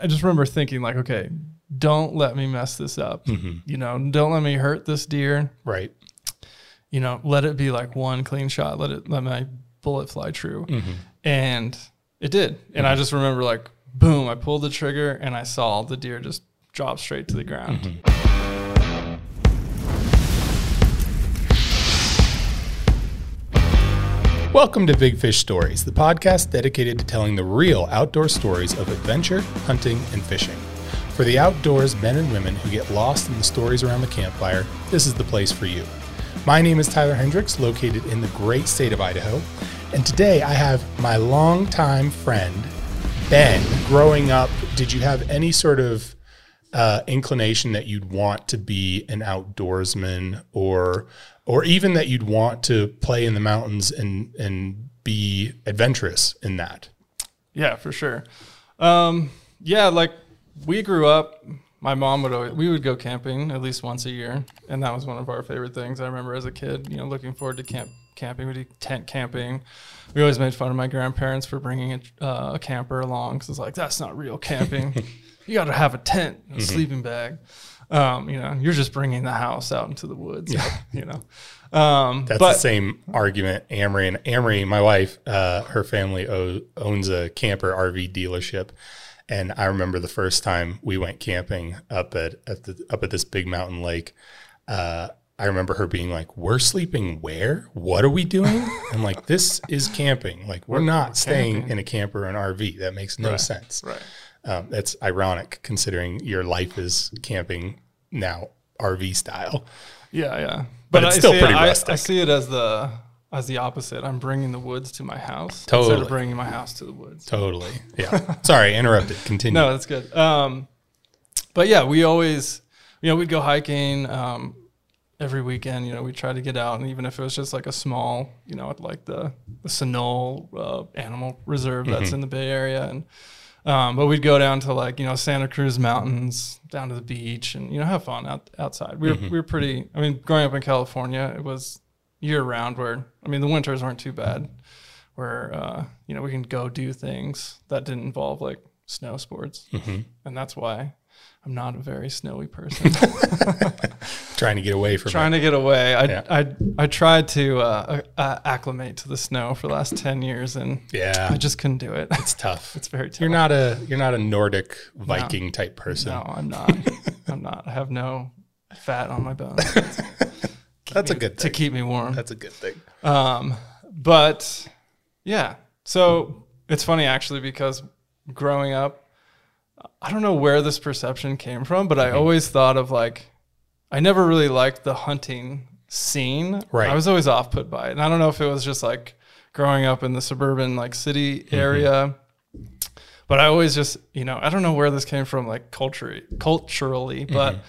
I just remember thinking like, okay, don't let me mess this up. Mm-hmm. You know, don't let me hurt this deer. Right. You know, let it be like one clean shot. Let it let my bullet fly true. Mm-hmm. And it did. And I mm-hmm. just remember like, boom, I pulled the trigger and I saw the deer just drop straight to the ground. Welcome to Big Fish Stories, the podcast dedicated to telling the real outdoor stories of adventure, hunting, and fishing. For the outdoors men and women who get lost in the stories around the campfire, this is the place for you. My name is Tyler Hendricks, located in the great state of Idaho, and today I have my longtime friend, Ben. Growing up, did you have any sort of uh, inclination that you'd want to be an outdoorsman or or even that you'd want to play in the mountains and and be adventurous in that Yeah, for sure. Um, yeah, like we grew up. My mom would always we would go camping at least once a year, and that was one of our favorite things. I remember as a kid, you know, looking forward to camp camping. We did tent camping. We always made fun of my grandparents for bringing a, uh, a camper along because it's like that's not real camping. you got to have a tent, and a sleeping bag. Um, you know, you're just bringing the house out into the woods. You know, um, that's but the same argument amory and amory my wife uh, her family o- owns a camper rv dealership and i remember the first time we went camping up at, at the up at this big mountain lake uh, I remember her being like, "We're sleeping where? What are we doing?" I'm like, "This is camping. Like, we're, not staying in a camper or an RV. That makes no sense." right. Um, that's ironic considering your life is camping now, RV style. Yeah, yeah. But it's I still pretty it, I- rustic. I, see it as the as the opposite. I'm bringing the woods to my house instead Totally. of bringing my house to the woods. Totally. Yeah. Sorry, interrupted. Continue. No, that's good. Um, but yeah, we always, you know, we'd go hiking um, every weekend. You know, we try to get out, and even if it was just like a small, you know, like the the Sunol uh, Animal Reserve Mm-hmm. that's in the Bay Area, and um, but we'd go down to like you know Santa Cruz Mountains, down to the beach, and you know have fun out outside. We were Mm-hmm. we were pretty. I mean, growing up in California, it was year round. Where I mean, the winters weren't too bad. Where uh, you know we can go do things that didn't involve like snow sports, Mm-hmm. and that's why I'm not a very snowy person. Trying to get away from Trying to get away, I Yeah. I I tried to uh, uh, acclimate to the snow for the last ten years, and. Yeah. I just couldn't do it. it's tough. it's very tough. You're not a you're not a Nordic Viking type person. No, I'm not. I'm not. I have no fat on my bones That's a good thing. to keep me warm. That's a good thing. Um, but yeah, so it's funny actually because growing up, I don't know where this perception came from, but Mm-hmm. I always thought of like, I never really liked the hunting scene. Right. I was always off put by it. And I don't know if it was just like growing up in the suburban like city Mm-hmm. area. But I always just, you know, I don't know where this came from, like culturally culturally, but Mm-hmm.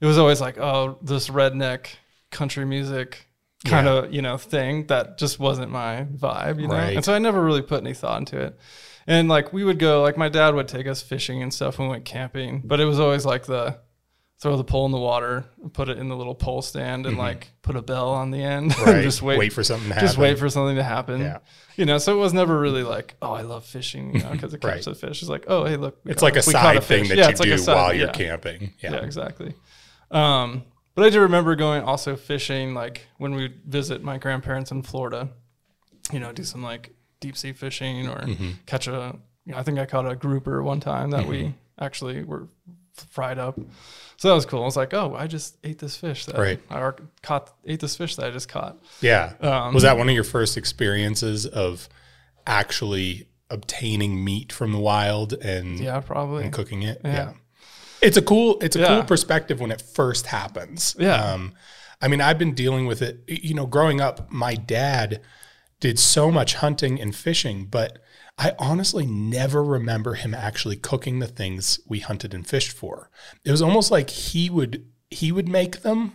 it was always like, oh, this redneck country music kind of, you know, thing that just wasn't my vibe, you know? Right. And so I never really put any thought into it. And like we would go, like my dad would take us fishing and stuff when we went camping, but it was always like the throw the pole in the water, put it in the little pole stand and like put a bell on the end Mm-hmm. Right. and just wait, wait for something to happen. just wait for something to happen. Yeah. You know, so it was never really like, oh, I love fishing, you know, because it Right. catches a fish. It's like, oh, hey, look, It's like a caught side thing fish. that Yeah, you it's like a do side- while you're yeah. camping. Yeah. Yeah, exactly. Um, but I do remember going also fishing, like when we visit my grandparents in Florida, you know, do some like deep sea fishing or Mm-hmm. catch a, you know, I think I caught a grouper one time that we actually were fried up. So that was cool. I was like, oh, I just ate this fish that Right. I caught, ate this fish that I just caught. Yeah. Um, was that one of your first experiences of actually obtaining meat from the wild and, Yeah, probably. and cooking it? Yeah. It's a cool it's a Yeah. cool perspective when it first happens. Yeah. Um I mean, I've been dealing with it. You know, growing up, my dad did so much hunting and fishing, but I honestly never remember him actually cooking the things we hunted and fished for. It was almost like he would he would make them,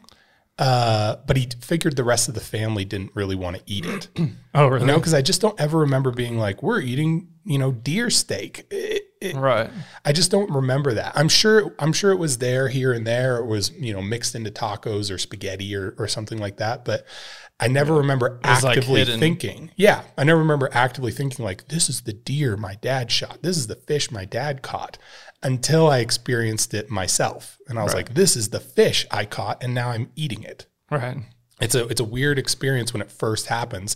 uh, but he figured the rest of the family didn't really want to eat it. Oh, really? You know, because I just don't ever remember being like, "We're eating, you know, deer steak." It- it- Right. I just don't remember that. I'm sure I'm sure it was there here and there. It was, you know, mixed into tacos or spaghetti or, or something like that. But I never remember was, like, actively thinking. Yeah. I never remember actively thinking like, this is the deer my dad shot. This is the fish my dad caught. until I experienced it myself. And I was like, this is the fish I caught and now I'm eating it. Right. It's a it's a weird experience when it first happens.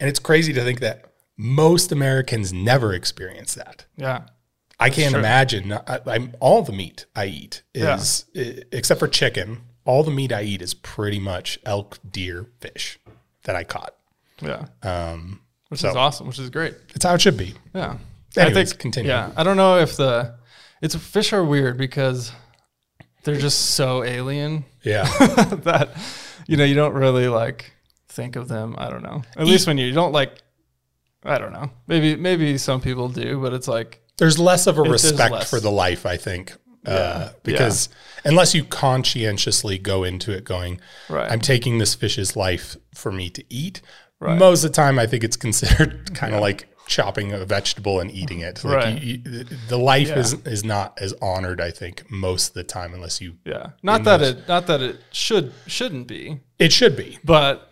And it's crazy to think that most Americans never experience that. Yeah. I can't imagine. I, I'm all the meat I eat is i- except for chicken. All the meat I eat is pretty much elk, deer, fish that I caught. Yeah. Um, Which so- is awesome. Which is great. it's how it should be. Yeah. Anyways, I think continue. Yeah. I don't know if the it's fish are weird because they're just so alien Yeah, that you know you don't really like think of them. I don't know. At least when you don't like. I don't know. Maybe maybe some people do, but it's like there's less of a respect for the life. I think. Uh, Yeah. because unless you conscientiously go into it going, Right. I'm taking this fish's life for me to eat. Right. Most of the time, I think it's considered kind of like chopping a vegetable and eating it. Like Right. you, you, the life Yeah. is is not as honored, I think, most of the time, unless you. yeah. Not that it not that it should shouldn't be, It should be. but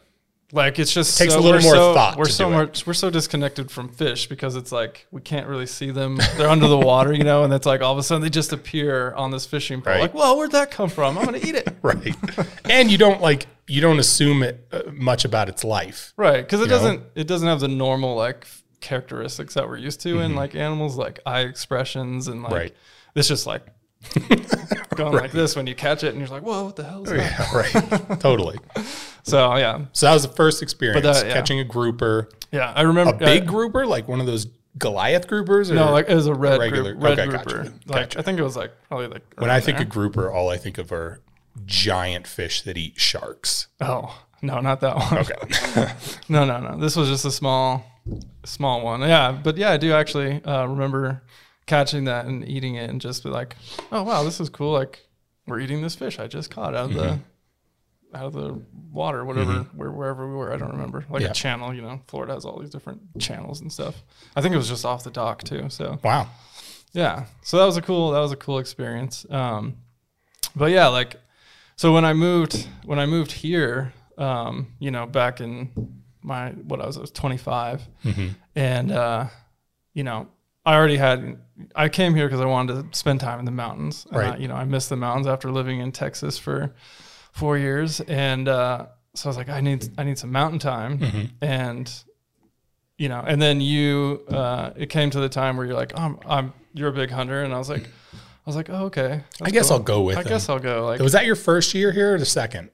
like it's just Takes so- a little more so, thought We're so it. much we're so disconnected from fish because it's like we can't really see them. They're under the water, you know, and it's like all of a sudden they just appear on this fishing pole. Right. Like, well, where'd that come from? I'm gonna eat it. Right. and you don't like you don't assume it uh, much about its life. Right, because it doesn't it doesn't have the normal like characteristics that we're used to in like animals, like eye expressions and like Mm-hmm. Right. it's just like going like this when you catch it, and you're like, whoa, what the hell is that? Yeah, right. totally. So yeah, So that was the first experience that- yeah. catching a grouper, yeah, I remember a big uh, grouper, like one of those Goliath groupers. Or no, like it was a red regular- group, red okay, grouper. gotcha, Like. I think it was like probably like when I think there. of grouper, all I think of are giant fish that eat sharks. oh no, not that one. Okay. No, no, no. This was just a small, small one. Yeah, but yeah, I do actually uh, remember catching that and eating it, and just be like, "Oh wow, this is cool!" Like we're eating this fish I just caught out of the Mm-hmm. Out of the water, whatever, where, wherever we were. I don't remember. Like Yeah. a channel, you know. Florida has all these different channels and stuff. I think it was just off the dock too. So wow. yeah so that was a cool that was a cool experience um but yeah like so when i moved when i moved here um you know back in my what i was i was 25 and uh you know i already had i came here because i wanted to spend time in the mountains Right. I, you know i missed the mountains after living in texas for four years and uh so i was like i need i need some mountain time and you know, and then you, uh, it came to the time where you're like, I'm, I'm, you're a big hunter, and I was like, I was like, oh, okay. I guess cool. I'll go with I them. guess I'll go. Like, Was that your first year here or the second?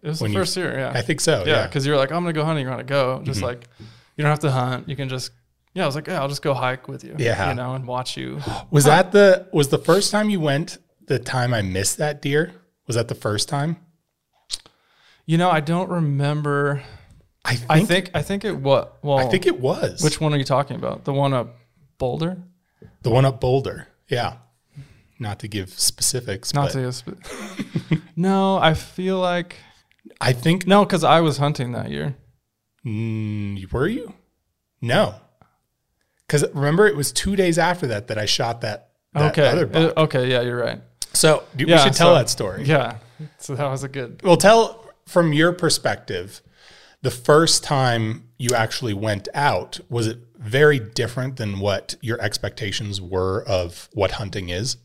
it was the when you- first year, yeah, I think so. yeah, Yeah. Mm-hmm. because you're like, I'm gonna go hunting, you're gonna go, just like, you don't have to hunt, you can just, yeah, I was like, yeah, I'll just go hike with you, Yeah. you know, and watch you. Was that the was the first time you went? The time I missed that deer was that the first time? You know, I don't remember. I think I think, I think it what? Well, I think it was Which one are you talking about? The one up Boulder? the one up Boulder. Yeah. Not to give specifics, Not but to. Sp- no, I feel like I think no, because I was hunting that year. Mm, were you? No. Because remember, it was two days after that that I shot that, that okay. other buck. Uh, okay. Yeah, you're right. so do- we should tell so- that story. Yeah. So that was a good. Well, tell from your perspective, the first time you actually went out, was it very different than what your expectations were of what hunting is?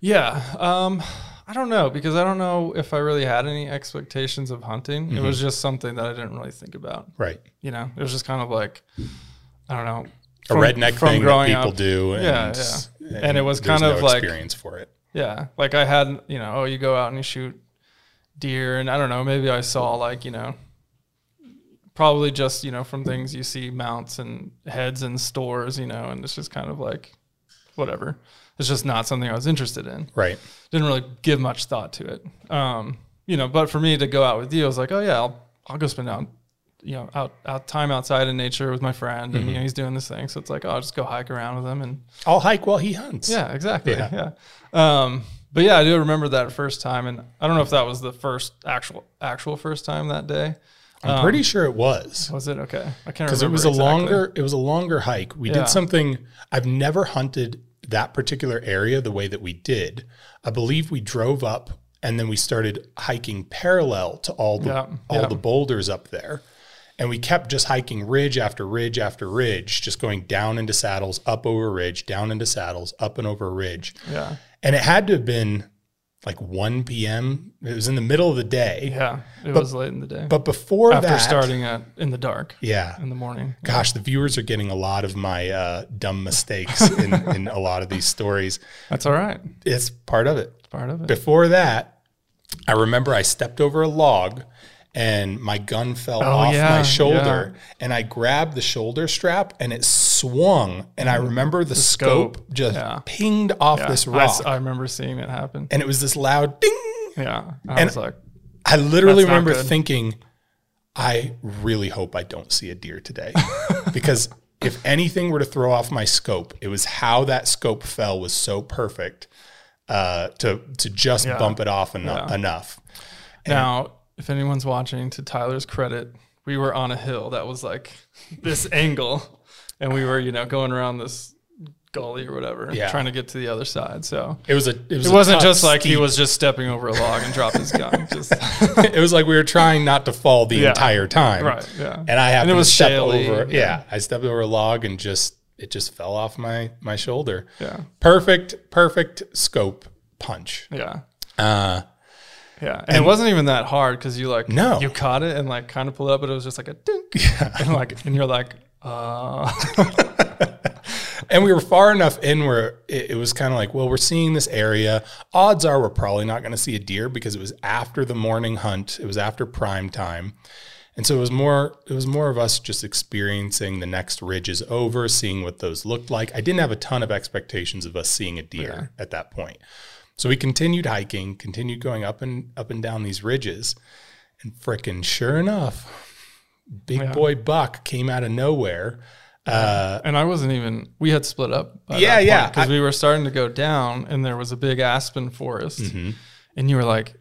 Yeah. Um, I don't know because I don't know if I really had any expectations of hunting. It was Mm-hmm. just something that I didn't really think about. Right. You know, it was just kind of like, I don't know, A redneck thing that people do. And, Yeah, yeah. And it was kind of no like- experience for it. Yeah, like I had, you know, oh, you go out and you shoot deer, and I don't know, maybe I saw like, you know, probably just you know from things you see mounts and heads in stores, you know, and it's just kind of like, whatever. It's just not something I was interested in. Right. Didn't really give much thought to it. Um, you know, but for me to go out with you, I was like, oh yeah, I'll I'll go spend out, you know, out out time outside in nature with my friend, and you know he's doing this thing, so it's like, oh, I'll just go hike around with him and I'll hike while he hunts. yeah, exactly. Yeah. Yeah. Um, but yeah, I do remember that first time, and I don't know if that was the first actual actual first time that day. I'm pretty um, sure it was. Was it okay? I can't remember because it was a longer it was a longer hike we Yeah. did something i've never hunted that particular area the way that we did i believe we drove up and then we started hiking parallel to all the Yeah, all yeah. the boulders up there And we kept just hiking ridge after ridge after ridge, just going down into saddles, up over ridge, down into saddles, up and over ridge. Yeah. And it had to have been like 1 p.m. It was in the middle of the day. Yeah. It was late in the day. But before After that, starting at in the dark yeah, in the morning. gosh, the viewers are getting a lot of my uh, dumb mistakes in, in a lot of these stories. That's all right. It's part of it. It's part of it. Before that, I remember I stepped over a log and my gun fell Oh, off yeah, my shoulder and I grabbed the shoulder strap and it swung. And I remember the, scope, scope, just yeah. pinged off Yeah. this I, rock. s- I remember seeing it happen. and it was this loud ding. Yeah. I And- was like, I literally remember thinking, I really hope I don't see a deer today. because if anything were to throw off my scope, it was how that scope fell was so perfect uh, to to just Yeah. bump it off Yeah. enough. now, if anyone's watching, to Tyler's credit, we were on a hill that was like this angle, and we were, you know, going around this gully or whatever, Yeah. trying to get to the other side. So It was a it was it a wasn't tough, just like he was just stepping over a log and dropped his gun. Just it was like we were trying not to fall the Yeah. entire time. right, yeah. And I happened it was to step shaly, over. Yeah. yeah. I stepped over a log and just it just fell off my my shoulder. yeah, Perfect, perfect scope punch. yeah, Uh yeah. And, it wasn't even that hard because you like No. you caught it and like kind of pulled it up, but it was just like a dink, and like and you're like, uh, and we were far enough in where it, it was kind of like, well, we're seeing this area. Odds are we're probably not going to see a deer because it was after the morning hunt. It was after prime time. And so it was more it was more of us just experiencing the next ridges over, seeing what those looked like. I didn't have a ton of expectations of us seeing a deer at that point. So we continued hiking, continued going up and up and down these ridges. And frickin' sure enough, big Yeah. boy buck came out of nowhere. Uh, and I wasn't even. We had split up. By Yeah, yeah. Because we were starting to go down, and there was a big aspen forest, Mm-hmm. and you were like,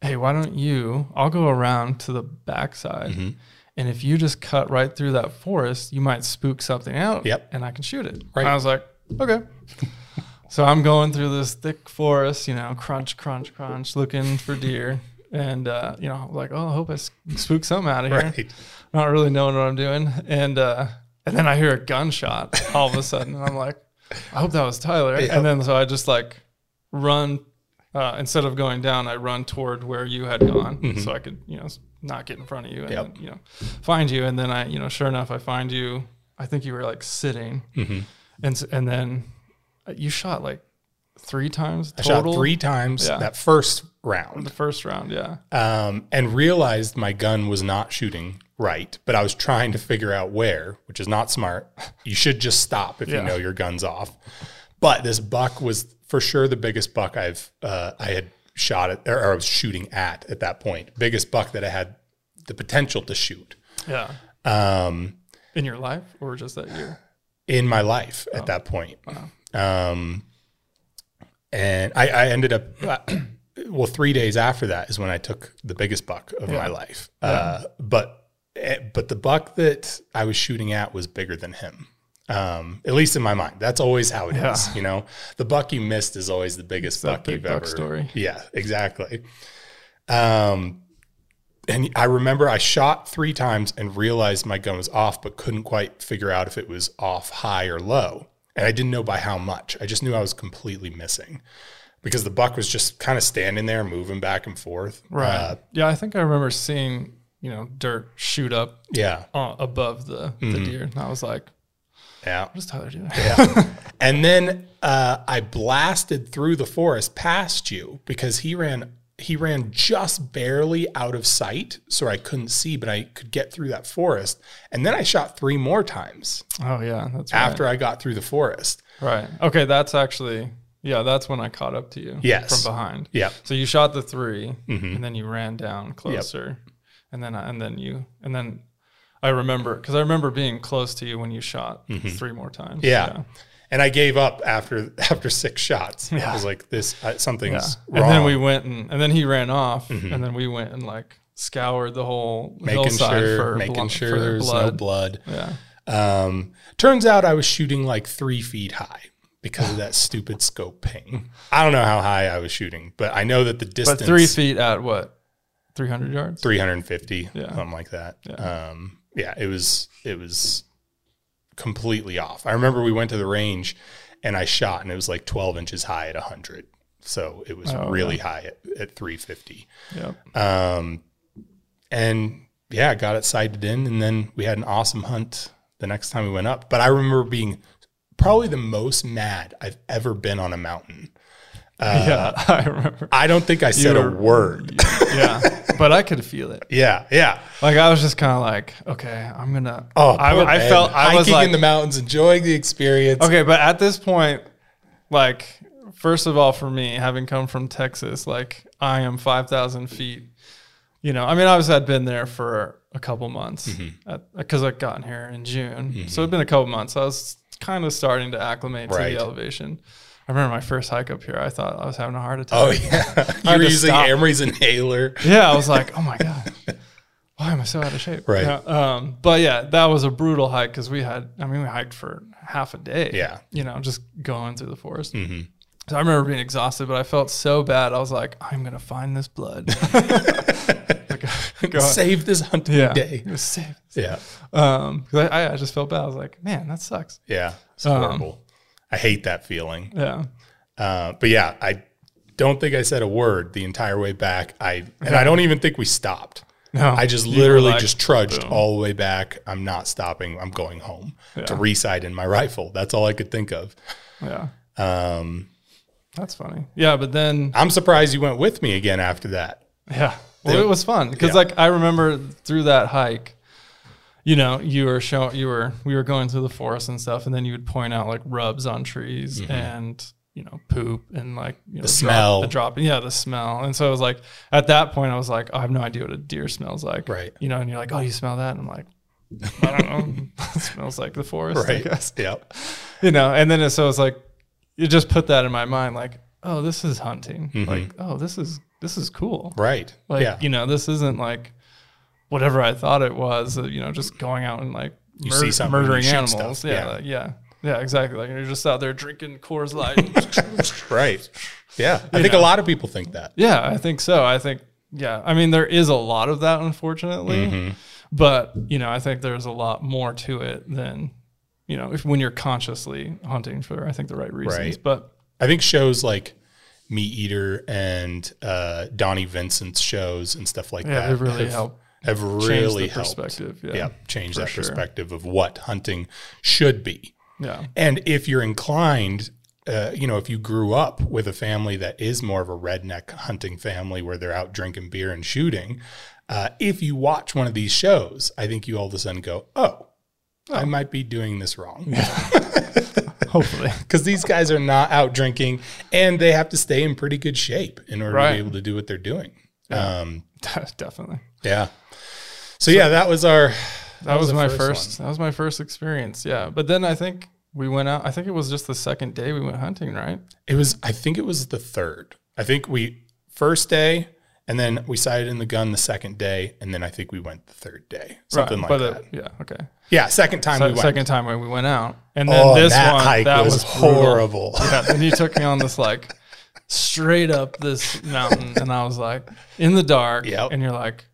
"Hey, why don't you? I'll go around to the backside." Mm-hmm. And if you just cut right through that forest, you might spook something out. Yep. And I can shoot it. Right. And I was like, okay. So I'm going through this thick forest, you know, crunch, crunch, crunch, looking for deer. And, uh, you know, like, oh, I hope I spook something out of here. Right. Not really knowing what I'm doing. And, uh, and then I hear a gunshot all of a sudden. And I'm like, I hope that was Tyler. Yeah. And then so I just like run, uh, instead of going down, I run toward where you had gone so I could, you know, not get in front of you and, Yep. you know, find you. And then I, you know, sure enough, I find you. I think you were like sitting. Mhm. And, and then you shot like three times I total. shot three times Yeah. that first round. The first round, yeah. um, and realized my gun was not shooting right, but I was trying to figure out where, which is not smart. You should just stop if you know your gun's off. But this buck was for sure the biggest buck I've uh, I had shot at or, I was shooting at at that point. Biggest buck that I had the potential to shoot Yeah. um, In your life or just that year? in my life Oh. at that point. Um, and I, I ended up, well, three days after that is when I took the biggest buck of my Yeah. life. Uh, but, eh, but the buck that I was shooting at was bigger than him. Um, at least in my mind, that's always how it is. Yeah. You know, the buck you missed is always the biggest that buck you've buck ever. story. Yeah, exactly. Um, and I remember I shot three times and realized my gun was off, but couldn't quite figure out if it was off high or low. And I didn't know by how much. I just knew I was completely missing because the buck was just kind of standing there, moving back and forth. Right. Uh, yeah, I think I remember seeing, you know, dirt shoot up yeah. above the, Mm-hmm. the deer. And I was like, Yeah. what is Tyler doing? Yeah. and then uh, I blasted through the forest past you because he ran he ran just barely out of sight so I couldn't see but I could get through that forest and then I shot three more times Oh, yeah. That's right. after I got through the forest. Right. Okay. That's actually, yeah, that's when I caught up to you. Yes. From behind. Yeah. So you shot the 3 Mhm. and then you ran down closer. And then, I, and then you, and then I remember, because I remember being close to you when you shot three more times. Mm-hmm. Yeah. And I gave up after after 6 shots. I was like this uh, Yeah. something's And wrong. then we went and, and then he ran off and then we went and like scoured the whole making hillside sure for, making blo- sure for there's no blood. Yeah. Um, turns out I was shooting like three feet high because of that stupid scope ping. I don't know how high I was shooting, but I know that the distance But three feet at what? 300 yards? 350, Yeah. something like that. Um, yeah, it was it was completely off. I remember we went to the range and I shot and it was like 12 inches high at 100. So it was Oh, really high at, at 350. Yeah. Um, and yeah, got it sighted in, and then we had an awesome hunt the next time we went up. But I remember being probably the most mad I've ever been on a mountain. Yeah, I remember. I don't think I said a word. Yeah, but I could feel it. Yeah, yeah. Like I was just kind of like, okay, I'm gonna. Oh, I, I felt I hiking was like, in the mountains, enjoying the experience. okay, but at this point, like, first of all, for me, having come from Texas, like I am five thousand feet. You know, I mean, obviously I'd been there for a couple months Mm-hmm. because I'd gotten here in June, so it'd been a couple months. I was kind of starting to acclimate to the elevation. I remember my first hike up here. I thought I was having a heart attack. Oh yeah, you were using stop. Amory's inhaler. yeah, I was like, oh my god, why am I so out of shape? Right. Yeah, um, but yeah, that was a brutal hike because we had. I mean, we hiked for half a day. Yeah. you know, just going through the forest. Mhm. So I remember being exhausted, but I felt so bad. I was like, I'm gonna find this blood. like, go, Save this hunting yeah, day. it was safe. Yeah, Um, I, I just felt bad. I was like, man, that sucks. yeah. It's Um, horrible. I hate that feeling. Yeah, Uh, but yeah, I don't think I said a word the entire way back. I and I don't even think we stopped. no, I just literally like, just trudged boom. all the way back. I'm not stopping. I'm going home to Yeah. resight in my rifle. That's all I could think of. Yeah, Um, that's funny. Yeah, but then I'm surprised you went with me again after that. Yeah. Well, it was fun because Yeah. like I remember through that hike, you know, you were showing, you were, we were going through the forest and stuff, and then you would point out like rubs on trees and you know poop and like you know, Mm-hmm. smell. drop, the dropping, yeah, the smell. And so it was like at that point I was like, oh, I have no idea what a deer smells like, Right. You know, and you're like, oh, you smell that? And I'm like, I don't know, it smells like the forest, Right. Yep. You know, and then it, so it's like, you just put that in my mind, like, oh, this is hunting, like, oh, this is this is cool, Right. like, yeah. you know, this isn't like whatever I thought it was, uh, you know, just going out and like You mur- see murdering animals. Yeah, Yeah. like, yeah. Yeah, exactly. Like you're just out there drinking Coors Light. right. Yeah. I You think know. a lot of people think that. yeah, I think so. I think yeah. I mean, there is a lot of that, unfortunately, Mm-hmm. but you know, I think there's a lot more to it than you know if when you're consciously hunting for I think the right reasons. Right. But I think shows like Meat Eater and uh, Donnie Vincent's shows and stuff like yeah, that they really have, help have really the helped. perspective. Yeah, Yeah, change that sure. perspective of what hunting should be. yeah, And if you're inclined, uh, you know, if you grew up with a family that is more of a redneck hunting family where they're out drinking beer and shooting, uh, if you watch one of these shows, I think you all of a sudden go, oh, I might be doing this wrong. hopefully. Because these guys are not out drinking and they have to stay in pretty good shape in order to be able to do what they're doing. Um, Definitely. yeah. So, yeah, that was our. That, was, the my first first. That was my first experience. Yeah, but then I think we went out. I think it was just the second day we went hunting, right? It was, I think it was the third. I think we, first day, and then we sighted in the gun the second day, and then I think we went the third day. Something right. like but that. uh, yeah, okay. yeah, second time Se- we went. second time when we went out, and then oh, this that one hike that was, was, horrible. Yeah, and you took me on this like straight up this mountain, and I was like in the dark, Yep. and you're like,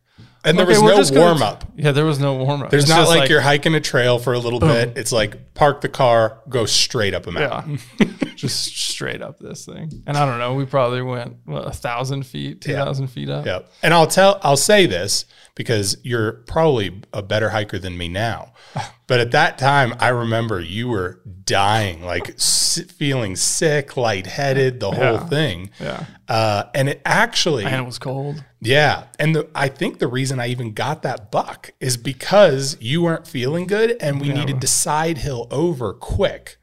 And there okay, was no warm up. Yeah, there was no warm up. There's It's not just like, you're hiking a trail for a little bit. It's like park the car, go straight up a mountain. yeah, just straight up this thing. And I don't know, we probably went what, a thousand feet, two thousand feet up. Yep. And I'll tell I'll say this because you're probably a better hiker than me now. But at that time, I remember you were dying, like s- feeling sick, lightheaded, the whole Yeah. thing. Yeah, Uh, and it actually, and it was cold. yeah. And the, I think the reason I even got that buck is because you weren't feeling good and we needed to side hill over quick.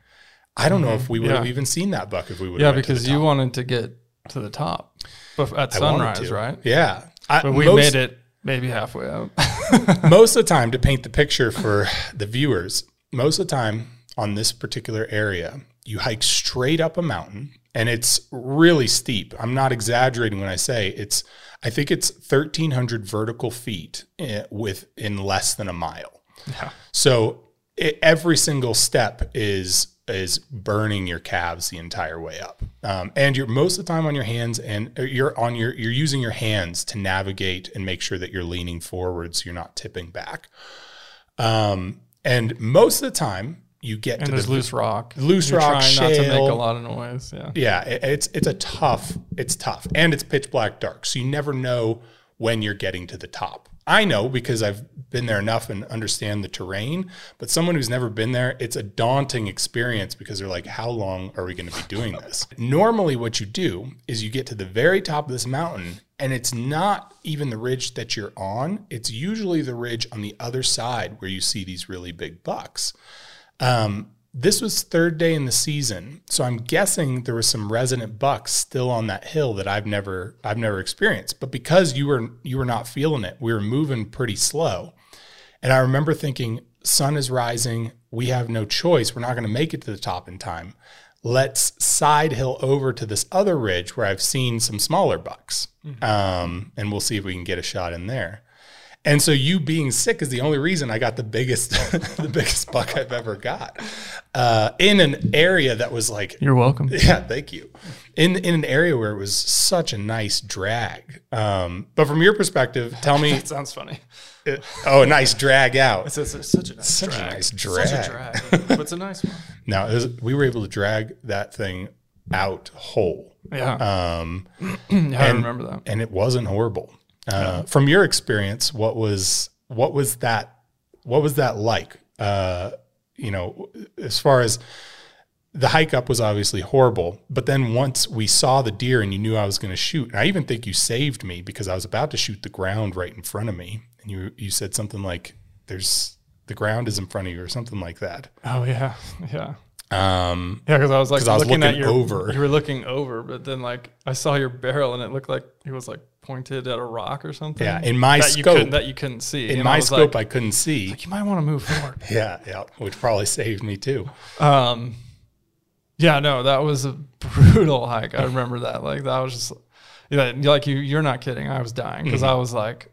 I don't know if we would have Mm-hmm. Even seen that buck if we would Yeah, have because you wanted to get to the top at I sunrise, right? Yeah. I, But we most- made it maybe halfway up. most of the time to paint the picture for the viewers most of the time on this particular area you hike straight up a mountain and it's really steep i'm not exaggerating when i say it's i think it's 1300 vertical feet eh, with in less than a mile yeah. so it, every single step is is burning your calves the entire way up, um, and you're most of the time on your hands, and you're on your you're using your hands to navigate and make sure that you're leaning forward, so you're not tipping back. Um, and most of the time, you get And to there's the loose rock. loose You're rock, trying not to make a lot of noise. Yeah. yeah, it- it's it's a tough, it's tough, and it's pitch black dark, so you never know when you're getting to the top. I know because I've been there enough and understand the terrain, but someone who's never been there, it's a daunting experience because they're like, how long are we going to be doing this? Normally, what you do is you get to the very top of this mountain, and it's not even the ridge that you're on, it's usually the ridge on the other side where you see these really big bucks. Um, this was third day in the season, so I'm guessing there was some resident bucks still on that hill that I've never I've never experienced. But because you were you were not feeling it, we were moving pretty slow. And I remember thinking, sun is rising, we have no choice. We're not going to make it to the top in time. Let's side hill over to this other ridge where I've seen some smaller bucks, um, and we'll see if we can get a shot in there. And so you being sick is the only reason I got the biggest the biggest buck I've ever got uh, in an area that was like You're welcome. yeah, thank you. In in an area where it was such a nice drag. Um, but from your perspective, tell me, That sounds funny. oh, a nice drag out. It's, it's, it's such a nice Such a drag. nice Such drag. a drag. but it's a nice one. Now was, we were able to drag that thing out whole, Yeah. um, yeah I remember that. and it wasn't horrible. Uh, From your experience, what was what was that? What was that like? Uh, you know, as far as the hike up was obviously horrible, but then once we saw the deer and you knew I was going to shoot, and I even think you saved me because I was about to shoot the ground right in front of me, and you you said something like, "There's the ground is in front of you" or something like that. Oh, yeah. Yeah. Um, Yeah, because I was like I was looking, at looking your over. You were looking over, but then like I saw your barrel and it looked like it was like pointed at a rock or something. Yeah, in my that scope- couldn't, that you couldn't see. in And my I scope, like, I couldn't see. you might want to move forward. yeah, yeah, which probably saved me too. Um, yeah, no, that was a brutal hike. I remember that. Like that was just, you know, like you, you're not kidding. I was dying because I was like,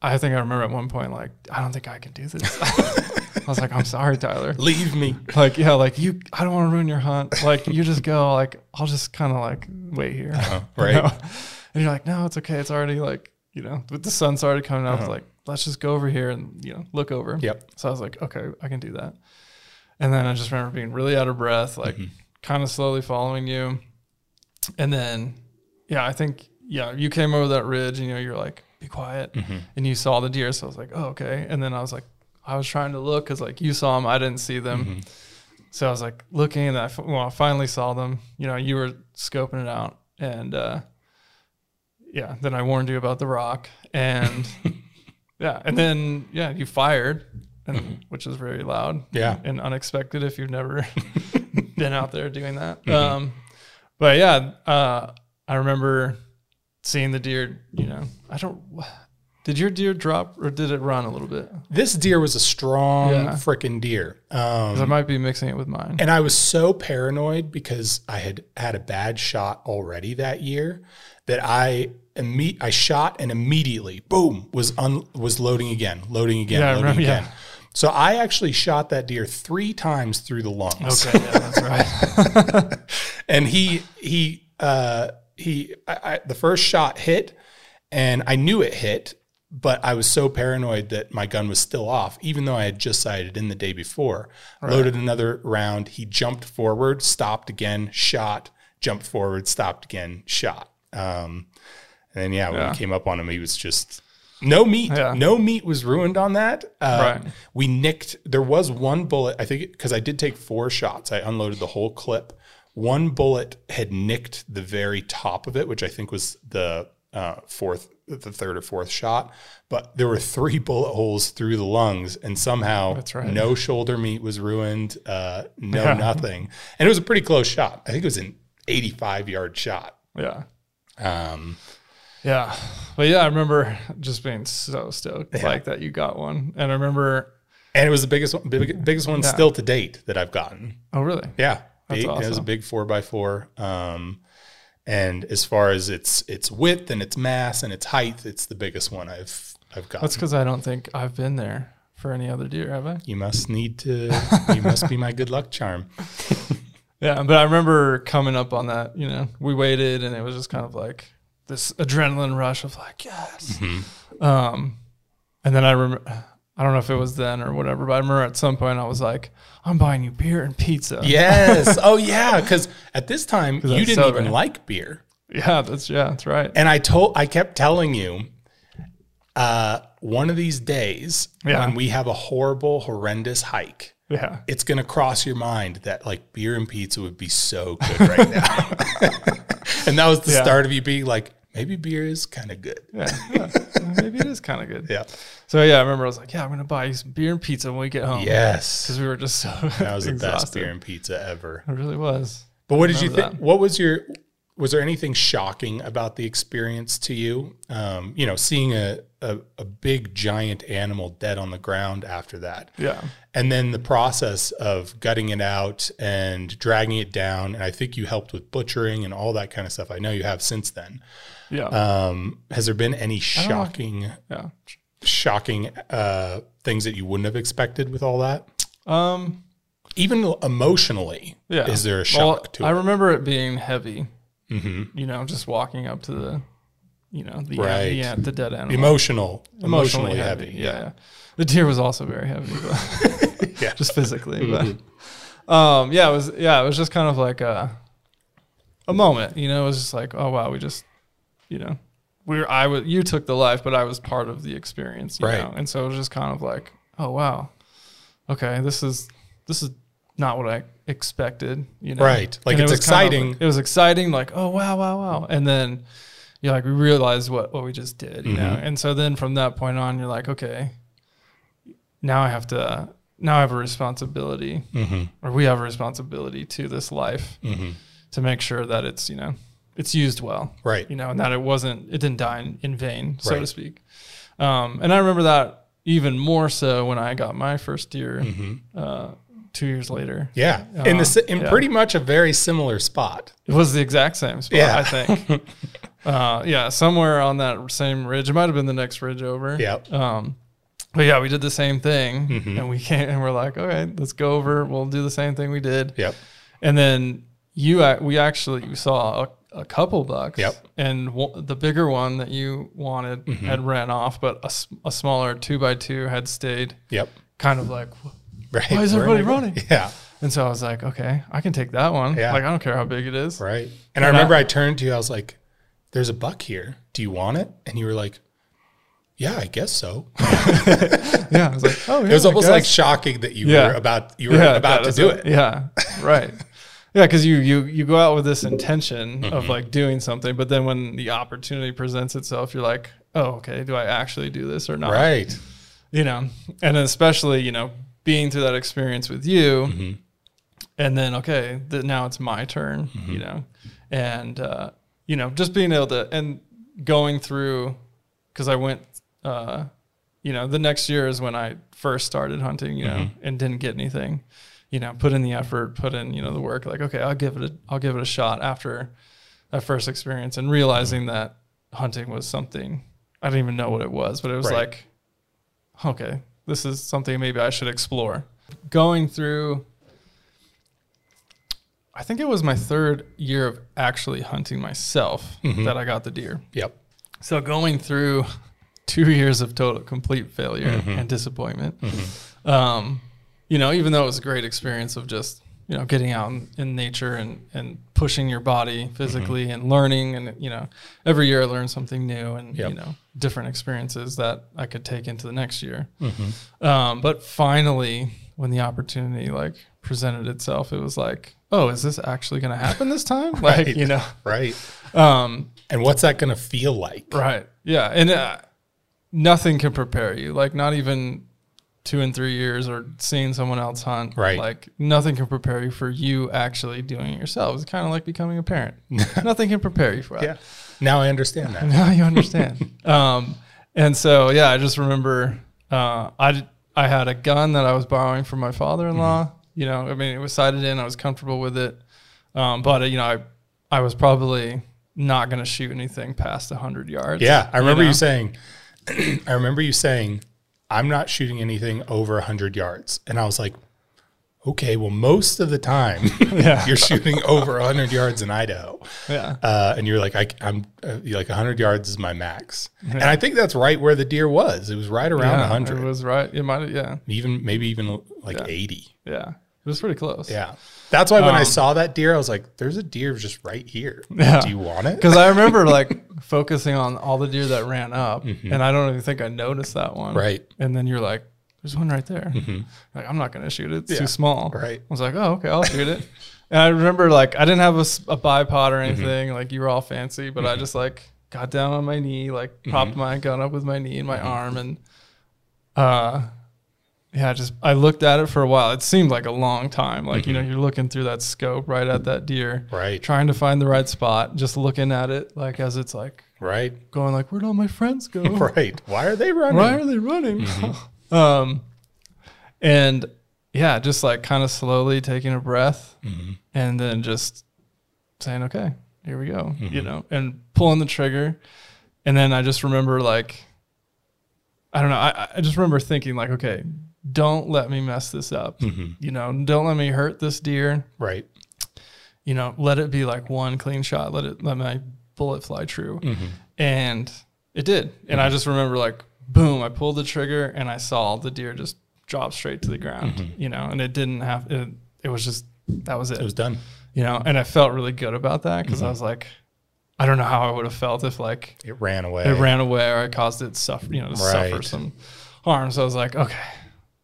I think I remember at one point like, I don't think I can do this. I was like, I'm sorry, Tyler. Leave me. Like, yeah, like you, I don't want to ruin your hunt. Like, you just go. Like, I'll just kind of like wait here, you right. know? And you're like, no, it's okay. It's already like, you know, with the sun started coming up. It's like, let's just go over here and you know look over. Yep. So I was like, okay, I can do that. And then I just remember being really out of breath, like mm-hmm. kind of slowly following you. And then, yeah, I think, yeah, you came over that ridge and, you know, you're like, be quiet. Mm-hmm. And you saw the deer. So I was like, oh, okay. And then I was like, I was trying to look because, like, you saw them, I didn't see them. Mm-hmm. So I was like looking and I, f- well, I finally saw them. You know, you were scoping it out. And, uh, yeah, then I warned you about the rock. And, yeah. And then, yeah, you fired, and, which is very loud Yeah. and unexpected if you've never been out there doing that. Um, but yeah, uh, I remember seeing the deer. You know, I don't. Did your deer drop or did it run a little bit? This deer was a strong Yeah. freaking deer. Um, I might be mixing it with mine. and I was so paranoid because I had had a bad shot already that year that I imme- I shot and immediately boom was un- was loading again, loading again, Yeah, loading remember, yeah. again. So I actually shot that deer three times through the lungs. Okay, yeah, that's right. and he he uh he I, I, the first shot hit and i knew it hit but i was so paranoid that my gun was still off even though i had just sighted in the day before loaded another round he jumped forward stopped again shot jumped forward stopped again shot um and then yeah when Yeah. we came up on him he was just no meat Yeah. no meat was ruined on that uh, Right. we nicked there was one bullet i think because i did take four shots i unloaded the whole clip one bullet had nicked the very top of it which i think was the uh, fourth the third or fourth shot but there were three bullet holes through the lungs and somehow That's right. no shoulder meat was ruined uh, no Yeah. nothing and it was a pretty close shot i think it was an 85 yard shot yeah, um, yeah, but yeah, I remember just being so stoked like that you got one, and I remember. and it was the biggest one big, biggest one Yeah. still to date that i've gotten Oh, really? Yeah, big. It was a big four by four. Um, and as far as its its width and its mass and its height, it's the biggest one I've I've got. That's because I don't think I've been there for any other deer, have I? You must need to. you must be my good luck charm. Yeah, but I remember coming up on that. You know, we waited, and it was just kind of like this adrenaline rush of like, yes. Um, and then I remember, I don't know if it was then or whatever, but I remember at some point I was like, I'm buying you beer and pizza. Yes. oh yeah. Because at this time you didn't even like beer. Yeah, that's yeah, that's right. And I told, I kept telling you, uh, one of these days Yeah. when we have a horrible, horrendous hike, Yeah. it's going to cross your mind that like beer and pizza would be so good right now. and that was the Yeah. start of you being like, maybe beer is kind of good. Yeah. yeah. Maybe it is kind of good. Yeah. So yeah, I remember I was like, yeah, I'm gonna buy you some beer and pizza when we get home. Yes. Because we were just so That was the best beer and pizza ever. It really was. But what did you think? What was your? Was there anything shocking about the experience to you? Um, you know, seeing a, a a big giant animal dead on the ground after that, Yeah. and then the process of gutting it out and dragging it down. And I think you helped with butchering and all that kind of stuff. I know you have since then. Yeah. Um, has there been any shocking, yeah. shocking uh, things that you wouldn't have expected with all that? Um. Even emotionally, Yeah. is there a Well, shock to I it? remember it being heavy. Mm-hmm. You know, just walking up to the, you know, the Right. yeah, the dead animal. Emotional, emotionally, heavy. Yeah, yeah. The deer was also very heavy, but Yeah. just physically. But um, yeah, it was yeah, it was just kind of like a a moment. You know, it was just like, oh wow, we just, you know, we were I was you took the life, but I was part of the experience. You Right. Know? And so it was just kind of like, oh wow, okay, this is this is not what I expected. You know, Right. Like, And it it's was kind of- exciting. it was exciting, like, oh wow, wow, wow. And then you're like, we realize what, what we just did, you know? Mm-hmm. And so then from that point on, you're like, okay, now I have to, now I have a responsibility, Mm-hmm. or we have a responsibility to this life Mm-hmm. to make sure that it's, you know, it's used well, Right. you know, and that it wasn't, it didn't die in, in vain, so to speak. Um, and I remember that even more so when I got my first deer Mm-hmm. uh, two years later. Yeah. in the Uh, in yeah. pretty much a very similar spot. It was the exact same spot, Yeah. I think. uh, yeah, somewhere on that same ridge. It might have been the next ridge over. Yep. Um, but yeah, we did the same thing, Mhm. and we came and we're like, okay, let's go over. We'll do the same thing we did. Yep. And then you, we actually saw a, a couple bucks. Yep. And w- the bigger one that you wanted Mm-hmm. had ran off, but a smaller two by two had stayed. Yep. Kind of like, Right. Why is I everybody running? Yeah. and so I was like, okay, I can take that one. Yeah. Like I don't care how big it is. Right. And And I- remember I turned to you. I was like, "There's a buck here. Do you want it?" And you were like, "Yeah, I guess so." Yeah. I was like, oh, yeah. It was almost like shocking that you Yeah. were about you were yeah, about to do it. it. Yeah, right. Yeah, because you you you go out with this intention Mm-hmm. of like doing something, but then when the opportunity presents itself, you're like, oh, okay, do I actually do this or not? Right. You know, and especially you know being through that experience with you, Mm-hmm. and then okay, th- now it's my turn. Mm-hmm. You know, and uh, you know just being able to and going through because I went. Uh, you know, the next year is when I first started hunting, you know, Mm-hmm. and didn't get anything. You know, put in the effort, put in, you know, the work. Like, okay, I'll give it a, I'll give it a shot after that first experience, and realizing Mm-hmm. that hunting was something I didn't even know what it was, but it was Right. like, okay, this is something maybe I should explore. Going through, I think it was my third year of actually hunting myself Mm-hmm. that I got the deer. Yep. So going through two years of total complete failure Mm-hmm. and disappointment, um, you know, even though it was a great experience of just you know getting out in, in nature and and pushing your body physically Mm-hmm. and learning, and you know, every year I learned something new and Yep. you know different experiences that I could take into the next year. Mm-hmm. Um, but finally, when the opportunity like presented itself, it was like, oh, is this actually going to happen this time? Like Right. you know. Right. Um, And what's that going to feel like? Right. Yeah. And uh, nothing can prepare you. Like not even two and three years or seeing someone else hunt. Right. Like nothing can prepare you for you actually doing it yourself. It's kind of like becoming a parent. nothing can prepare you for that. Yeah. Now I understand that. Now you understand. um, and so yeah, I just remember uh, I I had a gun that I was borrowing from my father-in-law. Mm-hmm. You know, I mean, it was sighted in. I was comfortable with it, um, but uh, you know, I I was probably not going to shoot anything past hundred yards. Yeah, I remember you, know? saying, I remember you saying, I'm not shooting anything over 100 yards. And I was like, okay, well, most of the time Yeah. you're shooting over 100 yards in Idaho. Yeah. Uh, and you're like, I, I'm uh, you're like 100 yards is my max. And I think that's right where the deer was. It was right around yeah, 100, It was right. It might. Yeah. even maybe even like Yeah. 80. Yeah. It was pretty close. Yeah. That's why when I Um, saw that deer, I was like, there's a deer just right here. Yeah. Do you want it? Because I remember like focusing on all the deer that ran up, and I don't even think I noticed that one. Mm-hmm. Right. Mm-hmm. And then you're like, "There's one right there." Like I'm not gonna shoot it; it's Yeah. too small. Right. I was like, "Oh, okay, I'll shoot it." And I remember like I didn't have a bipod or Mm-hmm. anything. Like you were all fancy, but I just like got down on my knee, like Mm-hmm. propped my gun up with my knee and my arm, and uh, yeah, just I looked at it for a while. It seemed like a long time. Like you know, you're looking through that scope right at that deer, Mm-hmm. Right. trying to find the right spot, just looking at it like as it's like Right. going like, where'd all my friends go? Right. Why are they running? Why are they running? Mm-hmm. um, and yeah, just like kind of slowly taking a breath Mm-hmm. and then just saying, okay, here we go, you Mm-hmm. know, and pulling the trigger. And then I just remember like, I don't know, I, I just remember thinking like, okay, don't let me mess this up. Mm-hmm. You know, don't let me hurt this deer. Right. You know, let it be like one clean shot. Let it let my bullet fly true. And it did. And I just remember like, boom, I pulled the trigger and I saw the deer just drop straight to the ground, mm-hmm. you know, and it didn't have, it, it was just, that was it, It was done. you know, and I felt really good about that because I mm-hmm. was like, I don't know how I would have felt if like It ran away. it ran away or I caused it suffer, you know, to suffer some harm. So I was like, okay,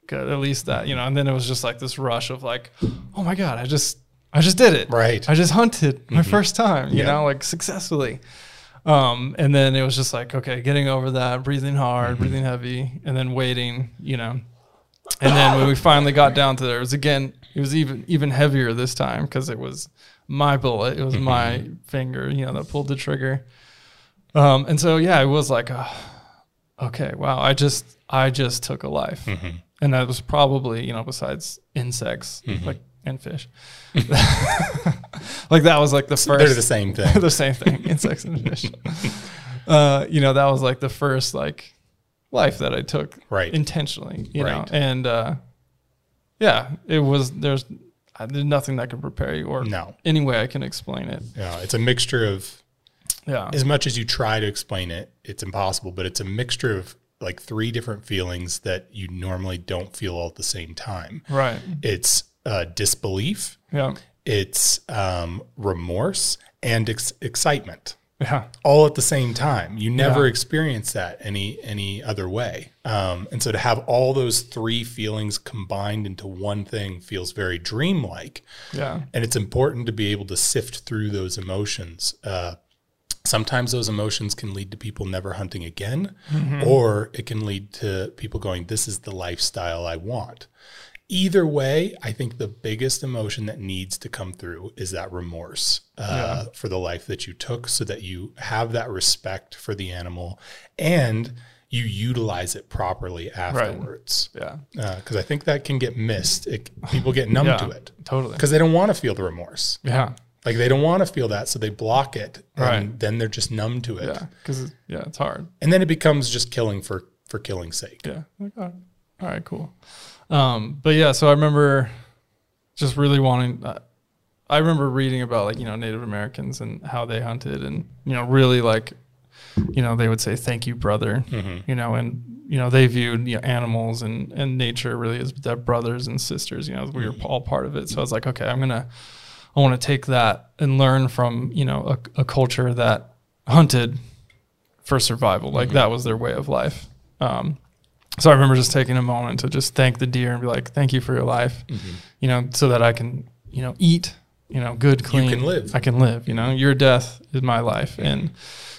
good, at least that, you know, and then it was just like this rush of like, oh my God, I just, I just did it. Right. I just hunted my mm-hmm. first time, you Yeah. know, like successfully. Um, and then it was just like, okay, getting over that, breathing hard, breathing heavy, and then waiting, you know. And then when we finally got down to there, it was again, it was even even heavier this time because it was my bullet, it was my finger, you know, that pulled the trigger. Um, and so yeah, it was like, uh, okay, wow, I just I just took a life, and that was probably you know besides insects like and fish, like that was like the first They're the same thing. the same thing, insects and fish. Uh, you know, that was like the first like life that I took Right. intentionally, you know, Right. and uh, yeah, it was there's there's nothing that can prepare you or No. any way I can explain it. Yeah, it's a mixture of Yeah, as much as you try to explain it, it's impossible, but it's a mixture of like three different feelings that you normally don't feel all at the same time. right. It's uh, disbelief, Yeah, it's um, remorse, and ex- excitement yeah, all at the same time. You never Yeah. experience that any any other way. Um, and so to have all those three feelings combined into one thing feels very dreamlike. yeah, And it's important to be able to sift through those emotions. Uh, sometimes those emotions can lead to people never hunting again, or it can lead to people going, This is the lifestyle I want. Either way, I think the biggest emotion that needs to come through is that remorse uh, for the life that you took so that you have that respect for the animal and you utilize it properly afterwards. yeah, Because I think that can get missed. It, people get numb yeah, to it totally. because they don't want to feel the remorse. Yeah, Like they don't want to feel that, so they block it, and Right. then they're just numb to it, yeah, because yeah, it's hard. and then it becomes just killing for for killing's sake. Yeah. Like, right. all right, cool. Um, but yeah, so I remember just really wanting. Uh, I remember reading about like you know Native Americans and how they hunted, and you know really like, you know they would say thank you, brother. You know, and you know they viewed you know animals and and nature really as their brothers and sisters. You know, we were all part of it. So I was like, okay, I'm gonna. I want to take that and learn from you know a, a culture that hunted for survival. Like that was their way of life. Um, so I remember just taking a moment to just thank the deer and be like, "Thank you for your life," mm-hmm. you know, so that I can, you know, eat, you know, good, clean. I can live. I can live. You know, your death is my life, and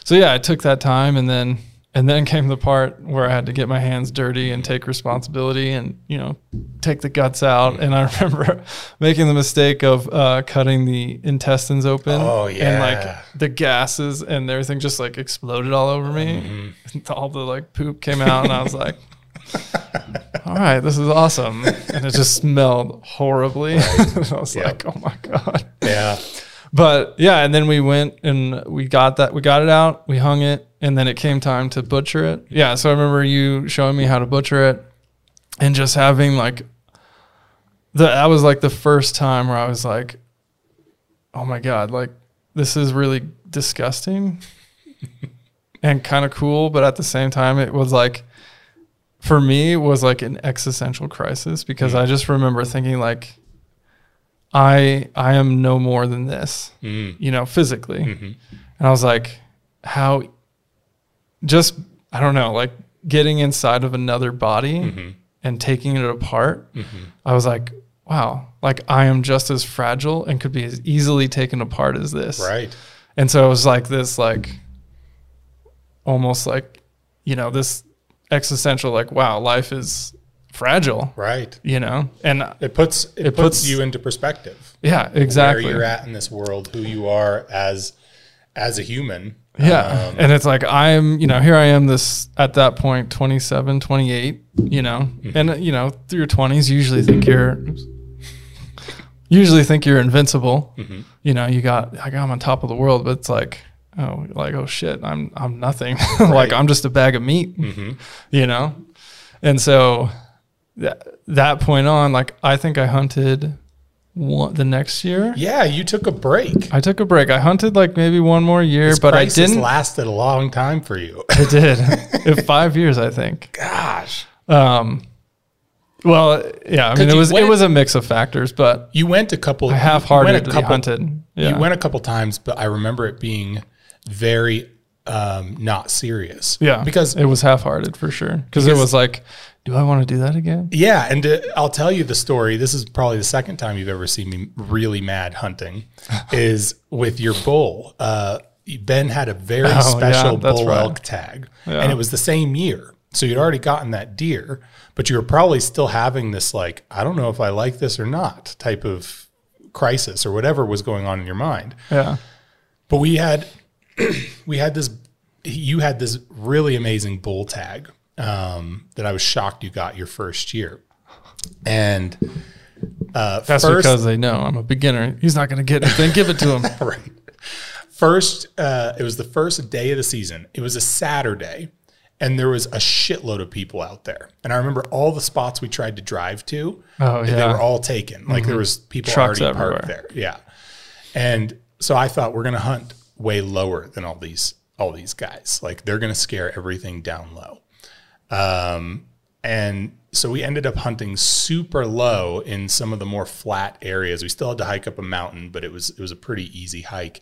so yeah, I took that time, and then and then came the part where I had to get my hands dirty and take responsibility, and you know, take the guts out. Mm-hmm. And I remember making the mistake of uh, cutting the intestines open. Oh, yeah, and like the gases and everything just like exploded all over me. Mm-hmm. all the like poop came out, and I was like, "All right, this is awesome." And it just smelled horribly. and I was Yep. like, "Oh my god!" Yeah, But yeah, and then we went and we got that. We got it out. We hung it, and then it came time to butcher it. Yeah, so I remember you showing me how to butcher it, and just having like the, that was like the first time where I was like, oh my God, like this is really disgusting and kind of cool. But at the same time, it was like, for me, was like an existential crisis because I just remember thinking like, I I am no more than this, Mm. you know, physically. Mhm. And I was like, how just I don't know, like getting inside of another body Mhm. and taking it apart. Mhm. I was like, wow, like I am just as fragile and could be as easily taken apart as this. Right. And so it was like this like almost like, you know, this existential like, wow, life is fragile, Right. you know? And It puts it, It puts, puts- you into perspective. yeah, exactly. Where you're at in this world, who you are as as a human. Yeah. Um, and it's like I'm, you know, here I am this at that point 27, 28, you know. Mm-hmm. And you know, through your 20s you usually think you're usually think you're invincible. Mm-hmm. You know, you got like I'm on top of the world, but it's like oh, like oh shit, I'm I'm nothing. like I'm just a bag of meat. mhm. You know? And so that that point on like I think I hunted one, the next year. Yeah, you took a break. I took a break. I hunted like maybe one more year, This but I didn't lasted a long time for you. it did. Five years, I think. Gosh. Um, well, yeah. I mean, it was went- it was a mix of factors, but You went a couple I half-heartedly couple- hunted. Yeah. You went a couple times, but I remember it being very um, not serious. yeah, Because it was half-hearted for sure. Because it was like, do I want to do that again? Yeah, and uh, I'll tell you the story. This is probably the second time you've ever seen me really mad hunting, is with your bull. Uh, ben had a very Oh, special that's bull right. elk tag, Yeah. and it was the same year. So you'd already gotten that deer, but you were probably still having this like, I don't know if I like this or not type of crisis or whatever was going on in your mind. Yeah, But we had we had this you had this really amazing bull tag um, that I was shocked you got your first year. And uh, that's first, because they know I'm a beginner. He's not going to get anything. Give it to him. right. First, uh, it was the first day of the season. It was a Saturday, and there was a shitload of people out there. And I remember all the spots we tried to drive to. Oh, They yeah. Mm-hmm. were all taken. Like there was people Trucks already parked everywhere. there. Yeah. And so I thought we're gonna hunt way lower than all these all these guys. Like they're gonna scare everything down low. Um, and so we ended up hunting super low in some of the more flat areas. We still had to hike up a mountain, but it was it was a pretty easy hike.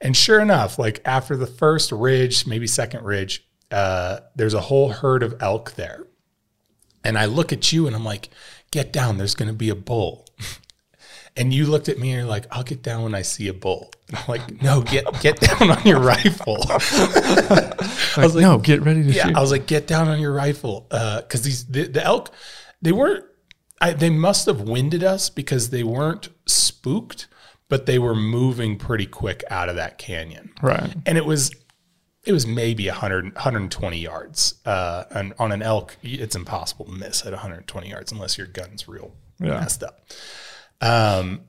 And sure enough, like after the first ridge, maybe second ridge, uh, there's a whole herd of elk there. And I look at you and I'm like, get down, there's gonna be a bull. And you looked at me and you're like, I'll get down when I see a bull. And I'm like, no, get get down on your rifle. I was like, no, get ready to Yeah, shoot. I was like, get down on your rifle, because these the, the elk, they weren't. I, they must have winded us because they weren't spooked, but they were moving pretty quick out of that canyon, right. and it was. It was maybe 100, 120 yards. Uh, and on an elk, it's impossible to miss at 120 yards unless your gun's real Yeah. messed up. Um,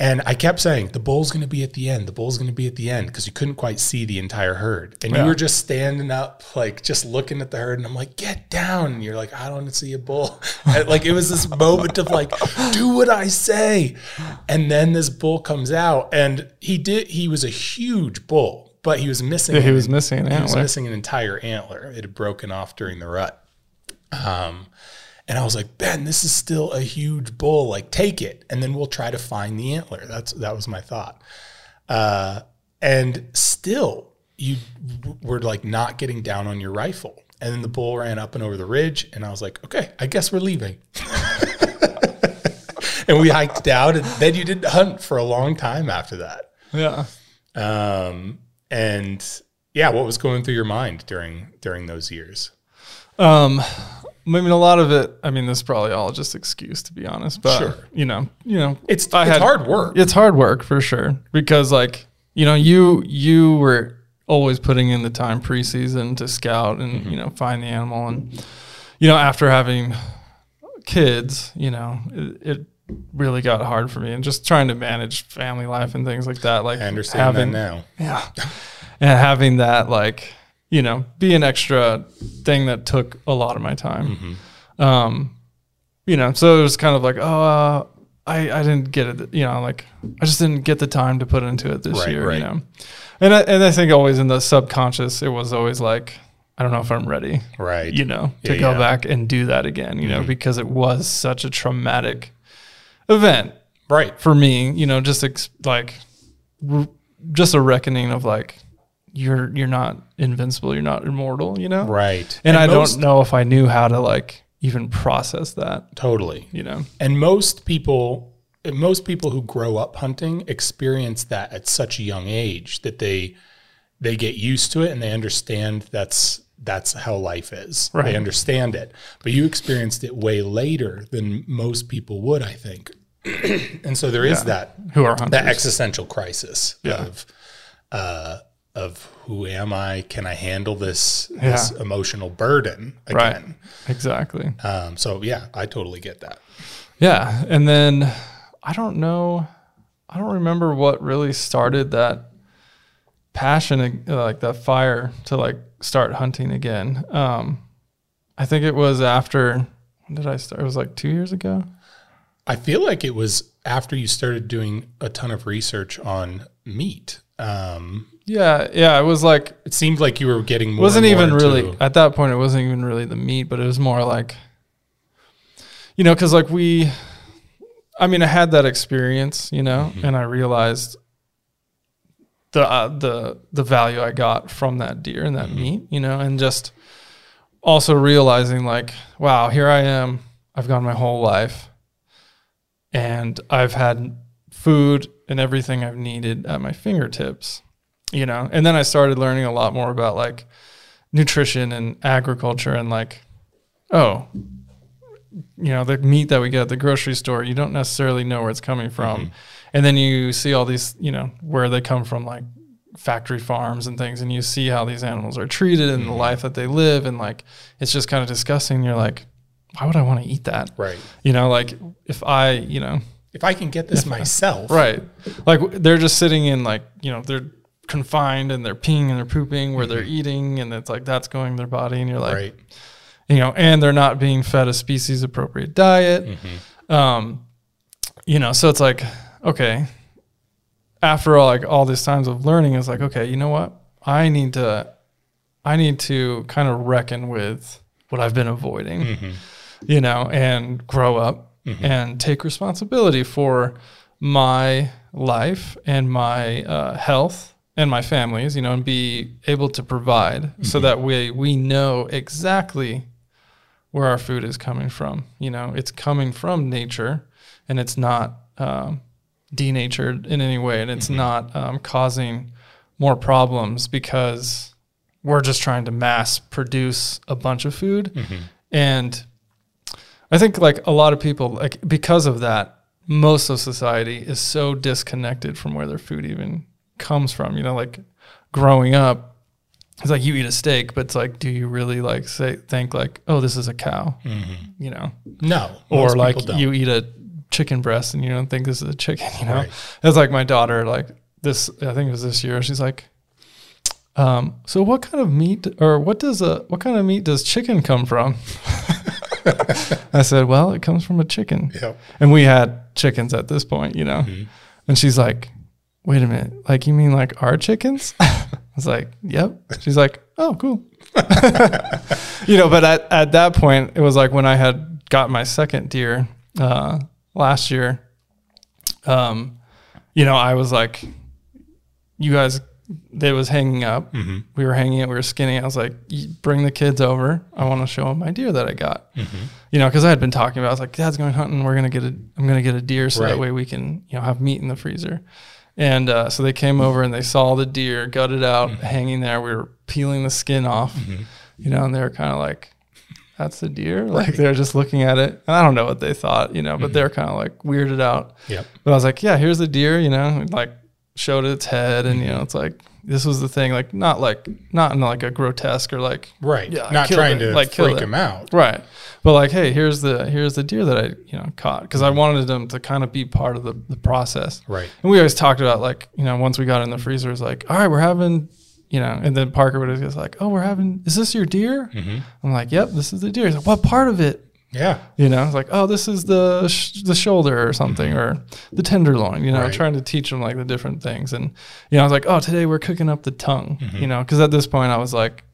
and I kept saying, the bull's going to be at the end. The bull's going to be at the end because you couldn't quite see the entire herd. And Yeah. you were just standing up, like just looking at the herd. And I'm like, get down. And you're like, I don't see a bull. And, like it was this moment of like, do what I say. And then this bull comes out and he did, he was a huge bull, but he was missing. Yeah, he an- was missing an he was missing an entire antler. It had broken off during the rut. Um, and I was like, Ben, this is still a huge bull. Like, take it, and then we'll try to find the antler. That's that was my thought. Uh, and still, you w- were like not getting down on your rifle. And then the bull ran up and over the ridge, and I was like, okay, I guess we're leaving. and we hiked down, and then you didn't hunt for a long time after that. Yeah. Um, and yeah, what was going through your mind during during those years? Um, I mean, a lot of it. I mean, this is probably all just excuse to be honest. But Sure. you know, you know, It's I it's had- hard work. It's hard work for sure because, like, you know, you you were always putting in the time preseason to scout and Mm-hmm. you know find the animal, and you know, after having kids, you know, it, it really got hard for me, and just trying to manage family life and things like that. Like I understand having, that now. yeah. And having that, like, you know, be an extra thing that took a lot of my time. Mm-hmm. Um, you know, so it was kind of like, oh, uh, I, I didn't get it, you know, like I just didn't get the time to put into it this Right, year, right. you know. And I, and I think always in the subconscious, it was always like, I don't know if I'm ready, Right. you know, to Yeah, go yeah. back and do that again, you know, because it was such a traumatic event right. for me, you know, just ex- like r- just a reckoning of like you're you're not invincible, you're not immortal, you know. Right. And, I most- don't know if I knew how to like even process that, Totally. you know. And most people, most people who grow up hunting experience that at such a young age that they they get used to it and they understand that's that's how life is. Right. They understand it. But you experienced it way later than most people would, I think. and so there is that Who are hunters? that existential crisis Yeah. of uh, of who am I? Can I handle this this emotional burden right. again? Exactly. Um, so yeah, I totally get that. Yeah, and then I don't know, I don't remember what really started that passion, uh, like that fire to like start hunting again. Um, I think it was after. When did I start? It was like two years ago. I feel like it was after you started doing a ton of research on meat. Um, Yeah, yeah. It was like it seemed like you were getting more. wasn't more even really at that point. It wasn't even really the meat, but it was more like, you know, because like we, I mean, I had that experience, you know, Mm-hmm. and I realized the uh, the the value I got from that deer and Mm-hmm. that meat, you know, and just also realizing like, wow, here I am. I've gone my whole life, and I've had food and everything I've needed at my fingertips, you know. And then I started learning a lot more about like nutrition and agriculture and like, oh, you know, the meat that we get at the grocery store, you don't necessarily know where it's coming from. Mm-hmm. And then you see all these, you know, where they come from, like factory farms and things, and you see how these animals are treated and the mm-hmm. life that they live. And like, it's just kind of disgusting. You're like, why would I want to eat that? right. You know, like if I, you know, If I can get this myself, Right. Like they're just sitting in like, you know, they're confined and they're peeing and they're pooping where they're eating and it's like that's going in their body and you're like, right, you know, and they're not being fed a species appropriate diet. Mm-hmm. Um, you know, so it's like, okay, after all, like all these times of learning is like, okay, you know what? I need to, I need to kind of reckon with what I've been avoiding, Mm-hmm. you know, and grow up and take responsibility for my life and my uh, health and my families, you know, and be able to provide so that we we know exactly where our food is coming from. You know, it's coming from nature, and it's not um, denatured in any way, and it's not um, causing more problems because we're just trying to mass produce a bunch of food, and I think like a lot of people like because of that, most of society is so disconnected from where their food even comes from. You know, like growing up, it's like you eat a steak, but it's like, do you really like say think like, oh, this is a cow? You know, no, or like you eat a chicken breast and you don't think this is a chicken. You know, Right. it's like my daughter like this. I think it was this year. She's like. Um, so what kind of meat or what does a what kind of meat does chicken come from? I said, well, it comes from a chicken. Yep. And we had chickens at this point, you know. And she's like, wait a minute, like you mean like our chickens? I was like, yep. She's like, oh, cool. you know, but at, at that point, it was like when I had got my second deer uh, last year, um, you know, I was like, you guys, they was hanging up. Mm-hmm. We were hanging it. We were skinning. I was like, "You bring the kids over. I want to show them my deer that I got. Mm-hmm. You know, because I had been talking about. I was like, Dad's going hunting. We're gonna get a. I'm gonna get a deer so Right. that way we can, you know, have meat in the freezer. And uh, so they came over and they saw the deer gutted out, mm-hmm. hanging there. We were peeling the skin off, you know, and they were kind of like, "That's the deer." Like they were just looking at it, and I don't know what they thought, you know, but they're kind of like weirded out. Yeah. But I was like, yeah, here's the deer, you know, like showed its head and, you know, it's like, this was the thing, like not like, not in like a grotesque or like, Right. Yeah, Not trying it, to like, freak him out. right. But like, hey, here's the, here's the deer that I, you know, caught. Cause I wanted them to kind of be part of the, the process. Right. And we always talked about like, you know, once we got in the freezer, it was like, all right, we're having, you know, and then Parker would just like, oh, we're having, is this your deer? Mm-hmm. I'm like, yep, this is the deer. He's like, what part of it? Yeah. You know, it's like, oh, this is the sh- the shoulder or something, or the tenderloin. You know, Right. trying to teach them like the different things, and you know, I was like, oh, today we're cooking up the tongue. Mm-hmm. You know, because at this point I was like,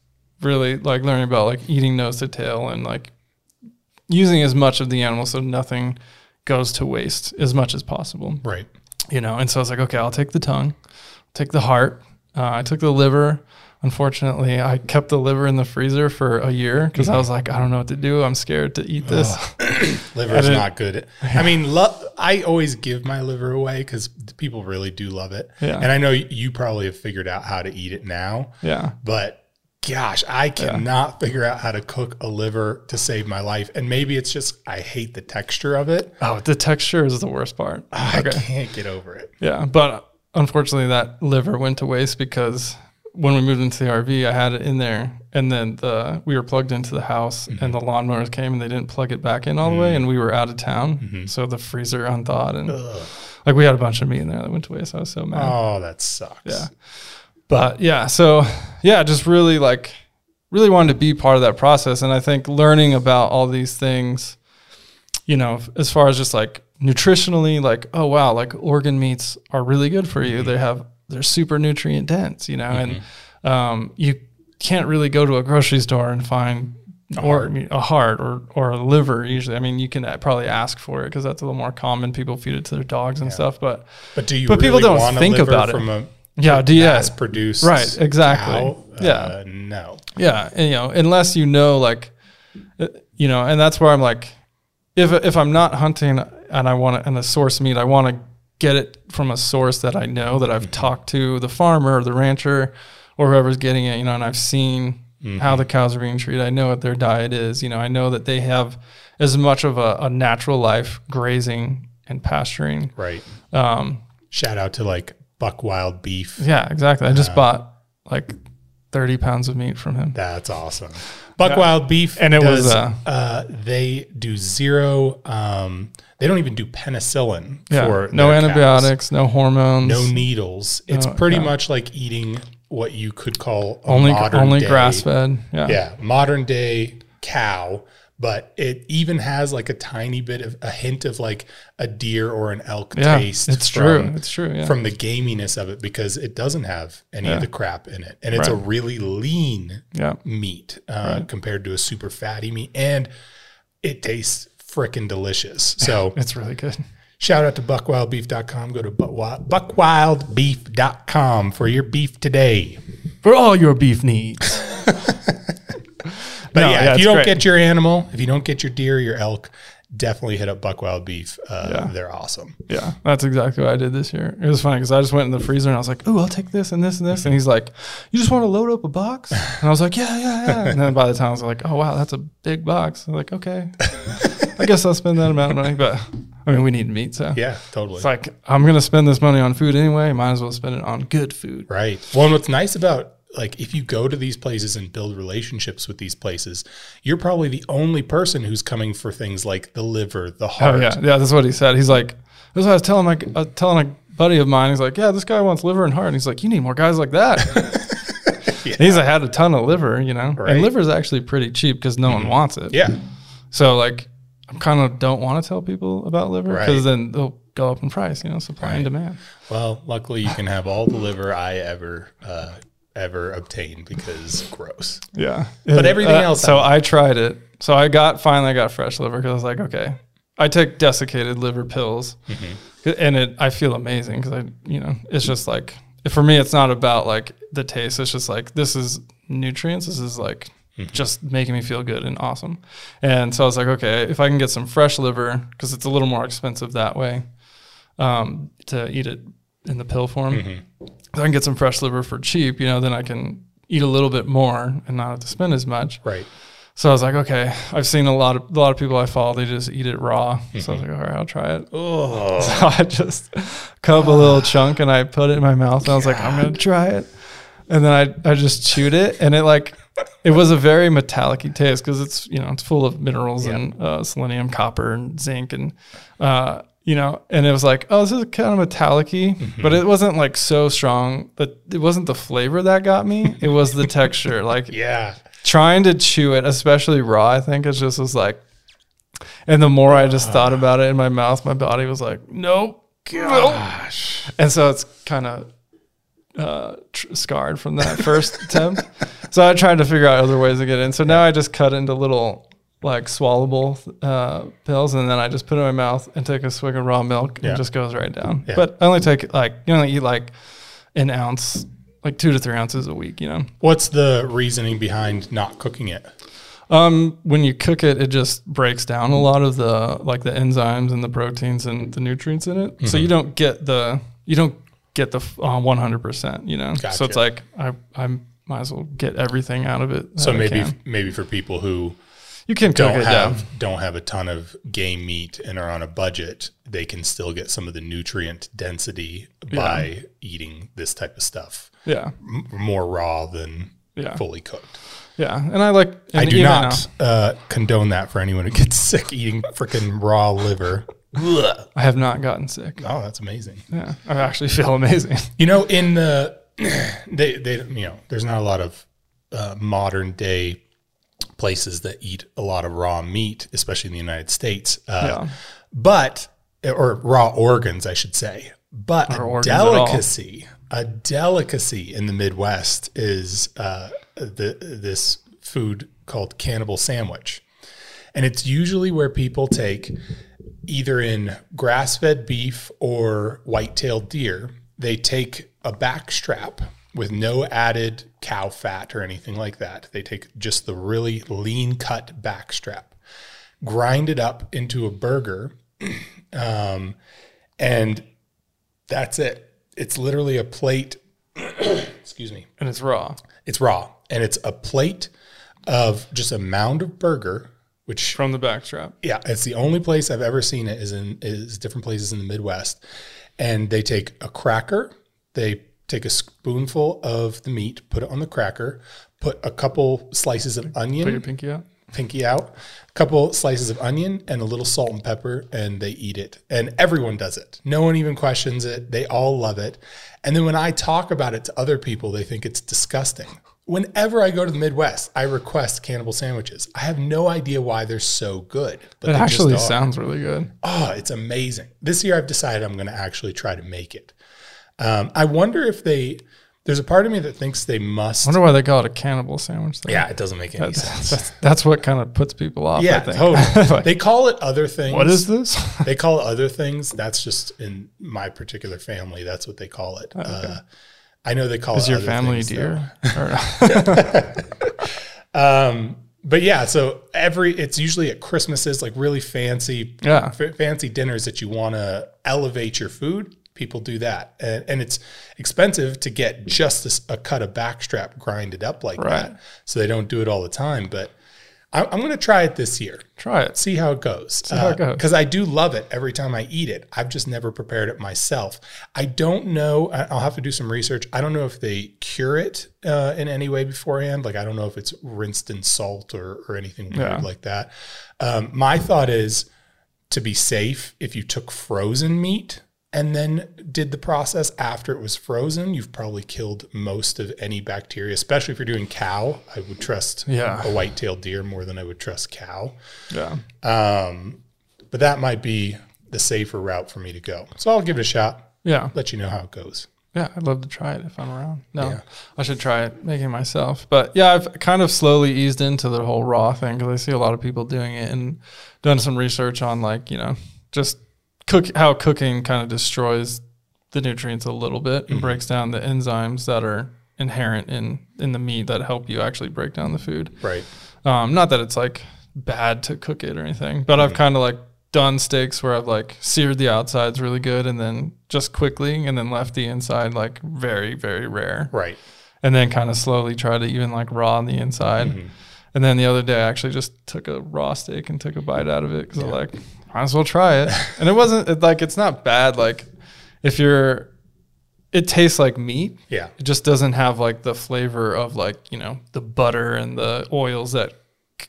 really like learning about like eating nose to tail and like using as much of the animal so nothing goes to waste as much as possible Right. you know. And so I was like, okay, I'll take the tongue, take the heart. Uh, I took the liver. Unfortunately, I kept the liver in the freezer for a year because I was like, I don't know what to do. I'm scared to eat this. liver I didn't- not good. I mean, lo- I always give my liver away because people really do love it. Yeah. And I know you probably have figured out how to eat it now, yeah, but gosh, I cannot figure out how to cook a liver to save my life. And maybe it's just I hate the texture of it. Oh, the texture is the worst part. I can't get over it. Yeah, but unfortunately, that liver went to waste because when we moved into the RV, I had it in there, and then the we were plugged into the house, and mm-hmm. the lawnmowers came and they didn't plug it back in all the way, mm-hmm. and we were out of town, mm-hmm. so the freezer unthawed, and like we had a bunch of meat in there that went to waste. I was so mad. Oh, that sucks. Yeah. But yeah, so yeah, just really like really wanted to be part of that process. And I think learning about all these things, you know, as far as just like nutritionally, like, oh wow, like organ meats are really good for you. They have they're super nutrient dense, you know, and um, you can't really go to a grocery store and find or a heart or or a liver usually. I mean, you can probably ask for it because that's a little more common. People feed it to their dogs and stuff, but But do you But people don't want a think about it. from a yeah, do you? mass produced Right, exactly. cow? Yeah. Uh, no. Yeah, and, you know, unless you know, like, uh, you know, and that's where I'm like, if if I'm not hunting and I want to, and the source meat, I want to get it from a source that I know that I've talked to the farmer or the rancher or whoever's getting it, you know, and I've seen how the cows are being treated. I know what their diet is. You know, I know that they have as much of a, a natural life grazing and pasturing. Right. Um, Shout out to like Buck Wild Beef. yeah, exactly. I just bought like 30 pounds of meat from him. That's awesome. Buck Wild Beef, And it was, uh, uh, they do zero. Um, they don't even do penicillin Yeah, for no their cows. antibiotics, no hormones. no needles. It's No, pretty yeah. much like eating what you could call a only only grass fed. Yeah. Yeah, modern day cow, but it even has like a tiny bit of a hint of like a deer or an elk Yeah, taste. it's from- true. It's true. Yeah. from the gaminess of it because it doesn't have any Yeah. of the crap in it, and it's a really lean yeah. meat uh, compared to a super fatty meat, and it tastes frickin' delicious. So It's really good. shout out to buckwildbeef.com. Go to buckwild, buckwildbeef.com for your beef today. For all your beef needs. But No, yeah, yeah, if you don't great. get your animal, if you don't get your deer, your elk, definitely hit up Buckwild Beef. Uh, Yeah. They're awesome. Yeah, that's exactly what I did this year. It was funny because I just went in the freezer and I was like, "Ooh, I'll take this and this and this," and he's like, "You just want to load up a box?" And I was like, "Yeah, yeah, yeah." And then by the time I was like, "Oh wow, that's a big box," I'm like, "Okay, I guess I'll spend that amount of money." But I mean, we need meat, so Yeah, totally. it's like I'm gonna spend this money on food anyway. Might as well spend it on good food. Right. Well, and what's nice about like if you go to these places and build relationships with these places, you're probably the only person who's coming for things like the liver, the Oh heart. yeah, yeah. That's what he said. He's like, "This is what I was telling my uh, telling a buddy of mine." He's like, "Yeah, this guy wants liver and heart." And he's like, "You need more guys like that." Yeah. He's had a ton of liver, you know, Right. and liver is actually pretty cheap because no one wants it. Yeah. So like, I kind of don't want to tell people about liver Right. because then they'll go up in price. You know, supply and demand. Well, luckily you can have all the liver I ever uh, ever obtained because gross. Yeah, But everything else So I tried it. So I got finally I got fresh liver because I was like, okay, I take desiccated liver pills, Mm-hmm. and it I feel amazing because I you know it's just like for me it's not about like the taste. It's just like this is nutrients. This is like. Mm-hmm. Just making me feel good and awesome, and so I was like, okay, if I can get some fresh liver because it's a little more expensive that way, um, to eat it in the pill form. Mm-hmm. If I can get some fresh liver for cheap, you know, then I can eat a little bit more and not have to spend as much. Right. So I was like, okay, I've seen a lot of a lot of people I follow, they just eat it raw. So I was like, all right, I'll try it. Oh. So I just cut up a little chunk and I put it in my mouth and I was like, I'm gonna try it. And then I I just chewed it and it like it was a very metallic taste because it's you know it's full of minerals and uh, selenium, copper, and zinc and uh, you know and it was like oh this is kind of metallic but it wasn't like so strong that it wasn't the flavor that got me it was the texture like Yeah. trying to chew it, especially raw, I think it just was like And the more I just thought about it in my mouth, my body was like, nope. Gosh. And so it's kind of uh, tr- scarred from that first attempt. So I tried to figure out other ways to get in. So now I just cut into little like swallowable uh, pills, and then I just put it in my mouth and take a swig of raw milk, and Yeah. it just goes right down. Yeah. But I only take like you only eat like an ounce, like two to three ounces a week. You know, What's the reasoning behind not cooking it? um, when you cook it, it just breaks down a lot of the like the enzymes and the proteins and the nutrients in it. Mm-hmm. So you don't get the you don't get the uh, one hundred percent. You know, so it's like I I might as well get everything out of it. So maybe maybe for people who you can don't it have don't have a ton of game meat and are on a budget, they can still get some of the nutrient density by eating this type of stuff Yeah, M- more raw than yeah, fully cooked. yeah. And I like. I do not uh, condone that for anyone who gets sick eating freaking raw liver. I have not gotten sick. Oh, that's amazing. Yeah, I actually feel amazing. You know, in the they they you know, there's not a lot of uh, modern day places that eat a lot of raw meat, especially in the United States. Uh, Yeah. But or raw organs, I should say. But a organs at all. delicacy, a delicacy in the Midwest is uh, the this food called cannibal sandwich, and it's usually where people take either in grass-fed beef or white-tailed deer. They take a back strap with no added cow fat or anything like that. They take just the really lean cut back strap, grind it up into a burger, um, and that's it. It's literally a plate. excuse me. and it's raw It's raw, and it's a plate of just a mound of burger, which from the backstrap. yeah, it's the only place I've ever seen it is in is different places in the Midwest, and they take a cracker, they take a spoonful of the meat, put it on the cracker, put a couple slices of onion. Put your pinky out. pinky out, a couple slices of onion, and a little salt and pepper, and they eat it. And everyone does it. No one even questions it. They all love it. And then when I talk about it to other people, they think it's disgusting. Whenever I go to the Midwest, I request cannibal sandwiches. I have no idea why they're so good, but It actually sounds really good. Oh, it's amazing. This year I've decided I'm going to actually try to make it. Um, I wonder if they, there's a part of me that thinks they must. I wonder why they call it a cannibal sandwich. Though. yeah, it doesn't make any sense. That's, that's what kind of puts people off. Yeah, totally. Like, they call it other things. what is this? they call it other things? That's just in my particular family. That's what they call it. Uh, I know they call Is it your other family things, deer? Um, but yeah, so every it's usually at Christmases, like really fancy, Yeah. f- fancy dinners that you want to elevate your food. People do that, and, and it's expensive to get just this, a cut of backstrap grinded up like Right. that. So they don't do it all the time. But I, I'm going to try it this year. Try it. see how it goes. how it goes. Because I do love it every time I eat it. I've just never prepared it myself. I don't know. I'll have to do some research. I don't know if they cure it uh, in any way beforehand. Like I don't know if it's rinsed in salt or or anything weird Yeah. like that. Um, my thought is to be safe if you took frozen meat and then did the process after it was frozen, you've probably killed most of any bacteria, especially if you're doing cow. I would trust Yeah. a white-tailed deer more than I would trust cow. Yeah. Um, but that might be the safer route for me to go. So I'll give it a shot. Yeah. Let you know how it goes. Yeah, I'd love to try it if I'm around. No, Yeah. I should try it making myself. But yeah, I've kind of slowly eased into the whole raw thing because I see a lot of people doing it and done some research on like you know just cook how cooking kind of destroys the nutrients a little bit and breaks down the enzymes that are inherent in in the meat that help you actually break down the food. Right. Um, not that it's like bad to cook it or anything, but I've kind of like done steaks where I've like seared the outsides really good and then just quickly and then left the inside like very, very rare. Right. And then kind of slowly try to even like raw on the inside. Mm-hmm. And then the other day I actually just took a raw steak and took a bite out of it because I like, might as well try it. and it wasn't it, like, it's not bad. Like if you're, it tastes like meat. Yeah. It just doesn't have like the flavor of like, you know, the butter and the oils that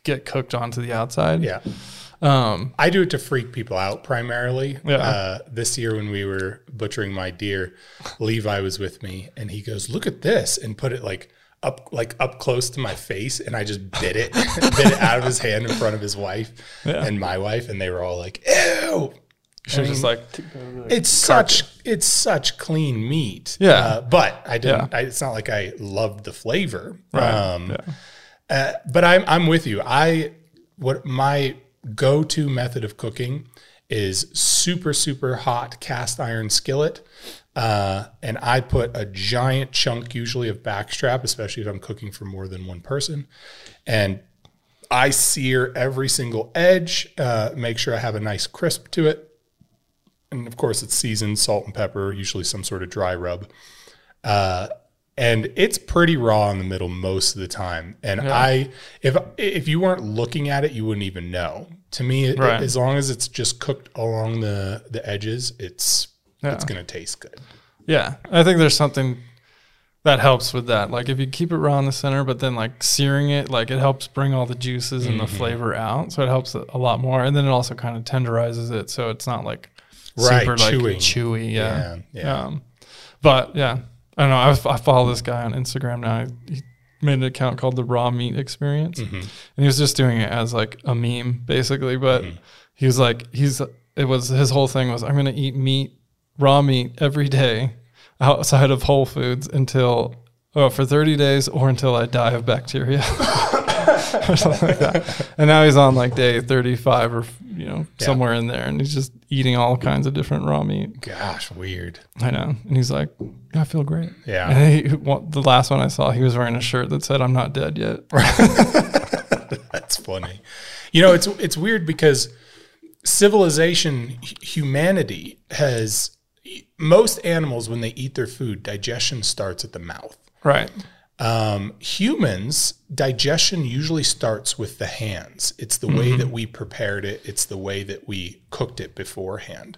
get cooked onto the outside. Yeah. Um, I do it to freak people out primarily. Yeah. Uh, this year when we were butchering my deer, Levi was with me and he goes, "Look at this," and put it like up like up close to my face, and I just bit it, bit it out of his hand in front of his wife and my wife, and they were all like, "Ew." She was just like, It's such it's such clean meat. Yeah. Uh, but I didn't. Yeah. I, it's not like I loved the flavor. Right. Um, Yeah. uh, but I'm I'm with you. I what my go to method of cooking is super super hot cast iron skillet. Uh, and I put a giant chunk, usually of backstrap, especially if I'm cooking for more than one person. And I sear every single edge, uh, make sure I have a nice crisp to it. And of course, it's seasoned salt and pepper, usually some sort of dry rub. Uh, and it's pretty raw in the middle most of the time. And I, if if you weren't looking at it, you wouldn't even know. To me, it- Right. as long as it's just cooked along the the edges, it's it's gonna taste good. Yeah, I think there's something that helps with that. Like if you keep it raw in the center, but then like searing it, like it helps bring all the juices and the Mm-hmm. flavor out. So it helps it a lot more, and then it also kind of tenderizes it, so it's not like Right, super like chewy. chewy. Yeah, Yeah, yeah. Um, but yeah, I don't know. I, I follow this guy on Instagram now. He made an account called the Raw Meat Experience, Mm-hmm. and he was just doing it as like a meme, basically. But Mm-hmm. he was like, he's it was his whole thing was I'm gonna eat meat, raw meat every day outside of Whole Foods until oh for 30 days or until I die of bacteria. or something like that. And now he's on like day 35 or you know somewhere in there, and he's just eating all kinds of different raw meat. Gosh, weird. I know. And he's like, I feel great. Yeah. And he, well, the last one I saw, he was wearing a shirt that said, I'm not dead yet. That's funny. You know, it's it's weird because civilization, humanity has most animals when they eat their food, digestion starts at the mouth. Right. Um, humans, digestion usually starts with the hands. It's the way that we prepared it. It's the way that we cooked it beforehand.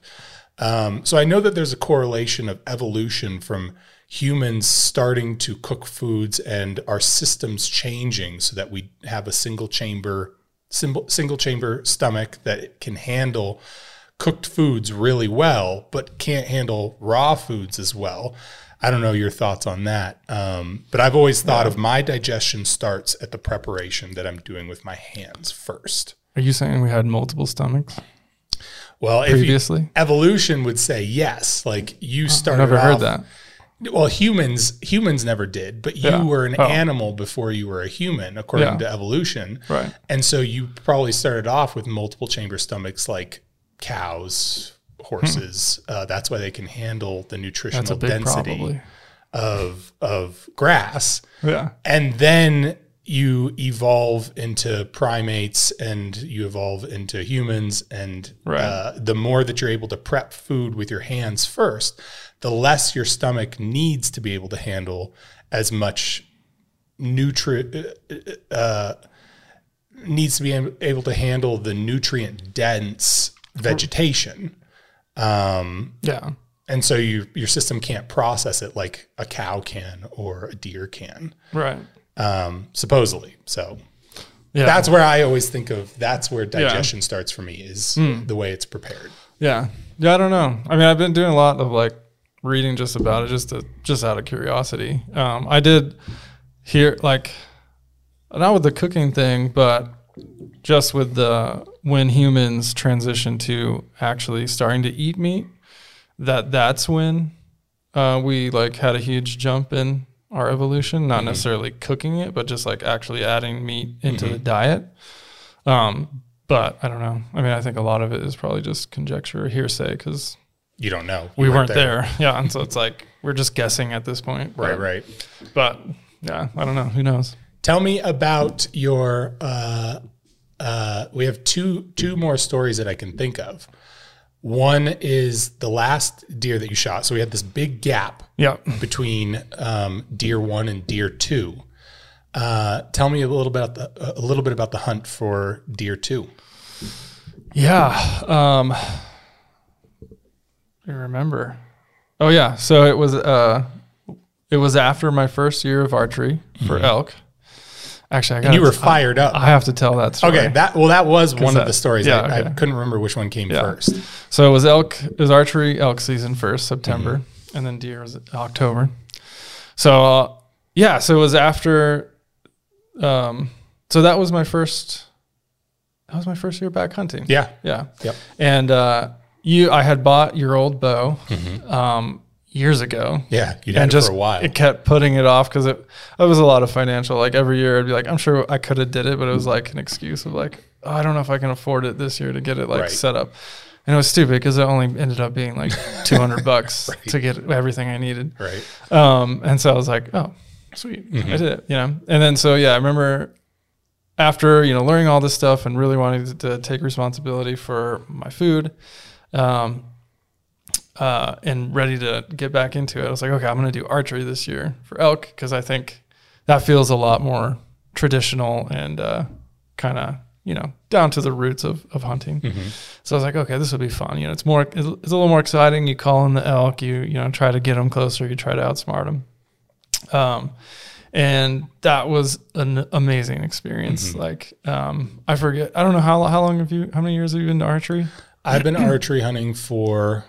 Um, so I know that there's a correlation of evolution from humans starting to cook foods and our systems changing so that we have a single chamber, single chamber stomach that can handle cooked foods really well, but can't handle raw foods as well. I don't know your thoughts on that. Um, but I've always thought of my digestion starts at the preparation that I'm doing with my hands first. Are you saying we had multiple stomachs Well, if you, previously? evolution would say yes, like you started. Never heard that. Well, humans humans never did, but you Yeah. were an Oh. animal before you were a human, according Yeah. to evolution. Right. And so you probably started off with multiple chamber stomachs, like cows, horses. Uh, that's why they can handle the nutritional density probably. of of grass. Yeah. And then you evolve into primates and you evolve into humans. And Right. uh, the more that you're able to prep food with your hands first, the less your stomach needs to be able to handle as much nutrient uh, needs to be able to handle the nutrient dense vegetation. Um, Yeah. and so you, your system can't process it like a cow can or a deer can Right. um, supposedly. So Yeah. that's where I always think of. That's where digestion starts for me is Hmm. the way it's prepared. Yeah. Yeah, I don't know. I mean, I've been doing a lot of like reading just about it, just to just out of curiosity. Um, I did hear like not with the cooking thing, but just with the when humans transition to actually starting to eat meat, that that's when uh, we like had a huge jump in our evolution. Not necessarily cooking it, but just like actually adding meat into the diet. Um, but I don't know. I mean, I think a lot of it is probably just conjecture or hearsay because You don't know. we You weren't there. Yeah, and so it's like we're just guessing at this point. Right, But- right. But yeah, I don't know. Who knows? Tell me about your. Uh, uh, we have two two more stories that I can think of. One is the last deer that you shot. So we had this big gap Yeah. between um, deer one and deer two. Uh, tell me a little bit about the a little bit about the hunt for deer two. Yeah. Um I remember. Oh yeah. So it was uh it was after my first year of archery for elk. Actually I got Mm-hmm. You were fired up. I have to tell that story. Okay, that well, that was one of the stories. yeah, I, I couldn't remember which one came Yeah. first. So it was elk. It was archery elk season first, September, Mm-hmm. and then deer was October. So uh, yeah, so it was after. Um, so that was my first. That was my first year back hunting. Yeah. Yeah. Yep. And uh, you, I had bought your old bow um, years ago. Yeah. You had just for a while. it kept putting it off because it, it was a lot of financial. Like every year, I'd be like, I'm sure I could have did it, but it was like an excuse of like, oh, I don't know if I can afford it this year to get it like Right. set up. And it was stupid because it only ended up being like 200 bucks Right. to get everything I needed. right. Um, and so I was like, oh, sweet, Mm-hmm. I did it, you know. And then so yeah, I remember after you know learning all this stuff and really wanting to, to take responsibility for my food, um, uh, and ready to get back into it. I was like, okay, I'm going to do archery this year for elk because I think that feels a lot more traditional and uh, kind of you know down to the roots of of hunting. So I was like, okay, this will be fun. You know, it's more, it's, it's a little more exciting. You call in the elk, you you know, try to get them closer, you try to outsmart them. Um, and that was an amazing experience. Like, um, I forget, I don't know how how long have you, how many years have you been to archery? I've been archery hunting for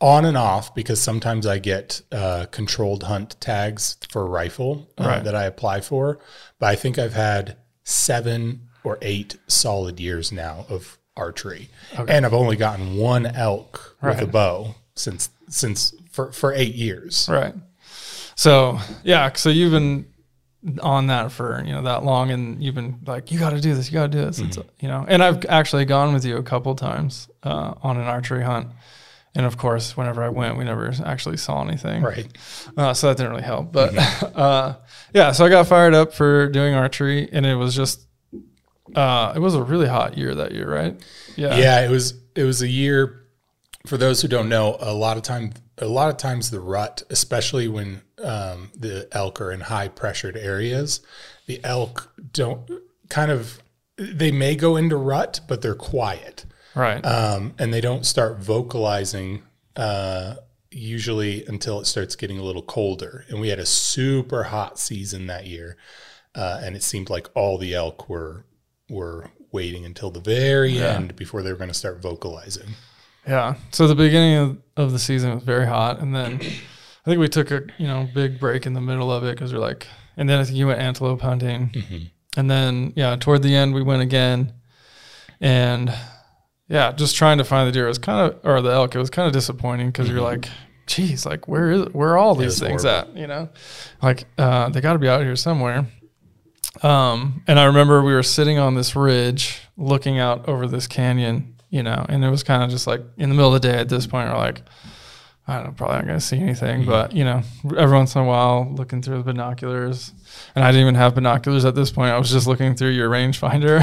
on and off because sometimes I get uh, controlled hunt tags for rifle uh, Right. that I apply for. But I think I've had seven or eight solid years now of archery, and I've only gotten one elk with a bow since since for for eight years. Right. So yeah, so you've been on that for you know that long, and you've been like, you got to do this, you got to do this. It's, you know, and I've actually gone with you a couple times uh, on an archery hunt, and of course, whenever I went, we never actually saw anything. Right. Uh, so that didn't really help. But uh, yeah, so I got fired up for doing archery, and it was just, uh, it was a really hot year that year, right? Yeah. Yeah, it was it was a year. For those who don't know, a lot of time, a lot of times the rut, especially when um, the elk are in high pressured areas, the elk don't kind of they may go into rut, but they're quiet Right. um, and they don't start vocalizing uh, usually until it starts getting a little colder. And we had a super hot season that year, uh, and it seemed like all the elk were were waiting until the very Yeah. end before they were going to start vocalizing. Yeah. So the beginning of, of the season was very hot, and then I think we took a you know big break in the middle of it because we're like, and then I think you went antelope hunting, and then yeah, toward the end we went again, and yeah, just trying to find the deer was kind of or the elk. It was kind of disappointing because you're like, geez, like where is where are all these things horrible. at? You know, like uh, they got to be out here somewhere. Um, and I remember we were sitting on this ridge looking out over this canyon, you know, and it was kind of just like in the middle of the day at this point, we're like, I don't know, probably not going to see anything, but you know, every once in a while looking through the binoculars. And I didn't even have binoculars at this point. I was just looking through your rangefinder.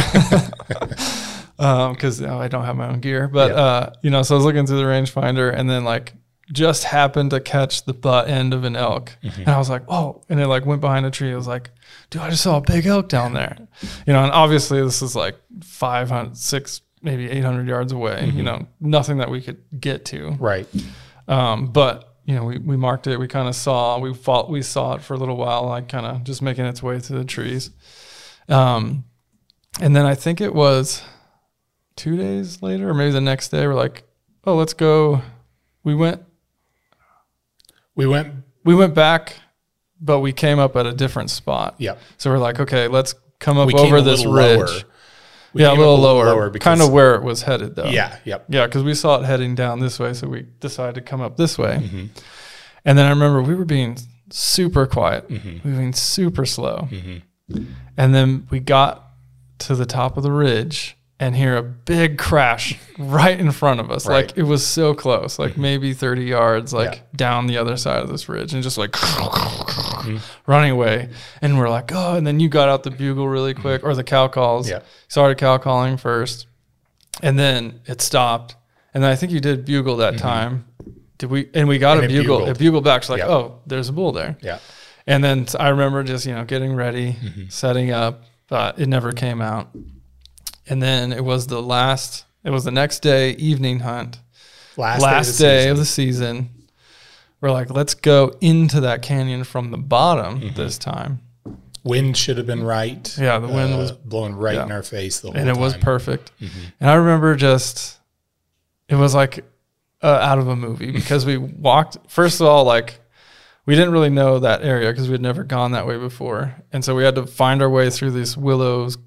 Um, cause you know, I don't have my own gear, but, Yeah. uh, you know, so I was looking through the rangefinder and then like just happened to catch the butt end of an elk. And I was like, oh, and it like went behind a tree. I was like, dude, I just saw a big elk down there. You know, and obviously this is like 500, six, maybe 800 yards away, you know, nothing that we could get to. Right. Um, but you know, we, we marked it. We kind of saw, we fought, we saw it for a little while, like kind of just making its way through the trees. Um, and then I think it was two days later, or maybe the next day, we're like, oh, let's go. We went, We went. we went back, but we came up at a different spot. Yep. So we're like, okay, let's come up We over this ridge. lower. We yeah, a came little up lower, kind of where it was headed, though. Yeah. Yep. Yeah, because we saw it heading down this way, so we decided to come up this way. Mm-hmm. And then I remember we were being super quiet, Mm-hmm. moving super slow. And then we got to the top of the ridge and hear a big crash right in front of us. Right. Like it was so close, like maybe 30 yards, like Yeah. down the other side of this ridge, and just like Mm-hmm. running away. And we're like, oh, and then you got out the bugle really quick, or the cow calls. Yeah. Started cow calling first, and then it stopped. And then I think you did bugle that time. Did we? And we got Mm-hmm. And a it bugle. bugled. A bugle back. So like, Yeah. oh, there's a bull there. Yeah. And then I remember just you know getting ready, Mm-hmm. setting up, but it never came out. And then it was the last. It was the next day evening hunt, Last, last day, day of of the the season. We're like, let's go into that canyon from the bottom Mm-hmm. this time, wind should have been right. Yeah, the wind was- blowing right yeah. in our face the whole and it was time. Mm-hmm. perfect. And I remember just, it was like uh, out of a movie because we walked. First of all, like we didn't really know that area because we had never gone that way before. And so we had to find our way through this Willows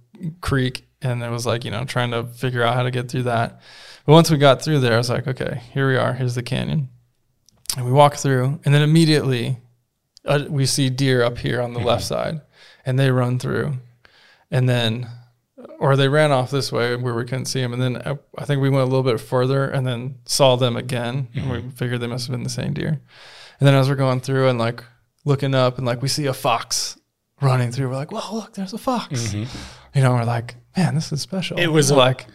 Creek. And it was like, you know, trying to figure out how to get through that. But once we got through there, I was like, okay, here we are. Here's the canyon. And we walk through, and then immediately uh, we see deer up here on the left side, and they run through. And then, or they ran off this way where we couldn't see them. And then uh, I think we went a little bit further and then saw them again. And we figured they must have been the same deer. And then as we're going through and like looking up, and like we see a fox running through, we're like, whoa, look, there's a fox. You know, we're like, man, this is special. It was a- like,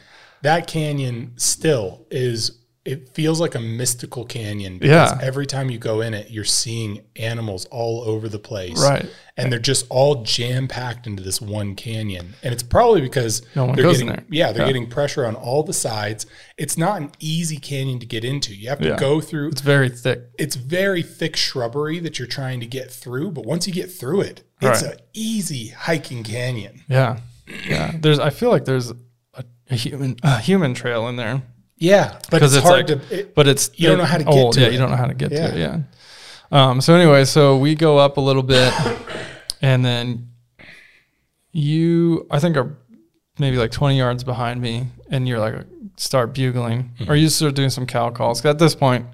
that canyon still is it feels like a mystical canyon because Yeah. every time you go in it you're seeing animals all over the place Right. and they're just all jam packed into this one canyon and it's probably because No one they're goes in getting there. yeah they're Yeah. getting pressure on all the sides it's not an easy canyon to get into you have to Yeah. go through it's very thick. it's very thick shrubbery that you're trying to get through but once you get through it it's Right. an easy hiking canyon Yeah. Yeah. There's, I feel like there's a, a human, a human trail in there. yeah but it's, it's, hard like, to it, but it's you don't know how to get old. to yeah, it. you don't know how to get Yeah. to it. Yeah. Um. So anyway, so we go up a little bit, and then you, I think, are maybe like twenty yards behind me, and you're like start bugling, Mm-hmm. or you start doing some cow calls. at this point,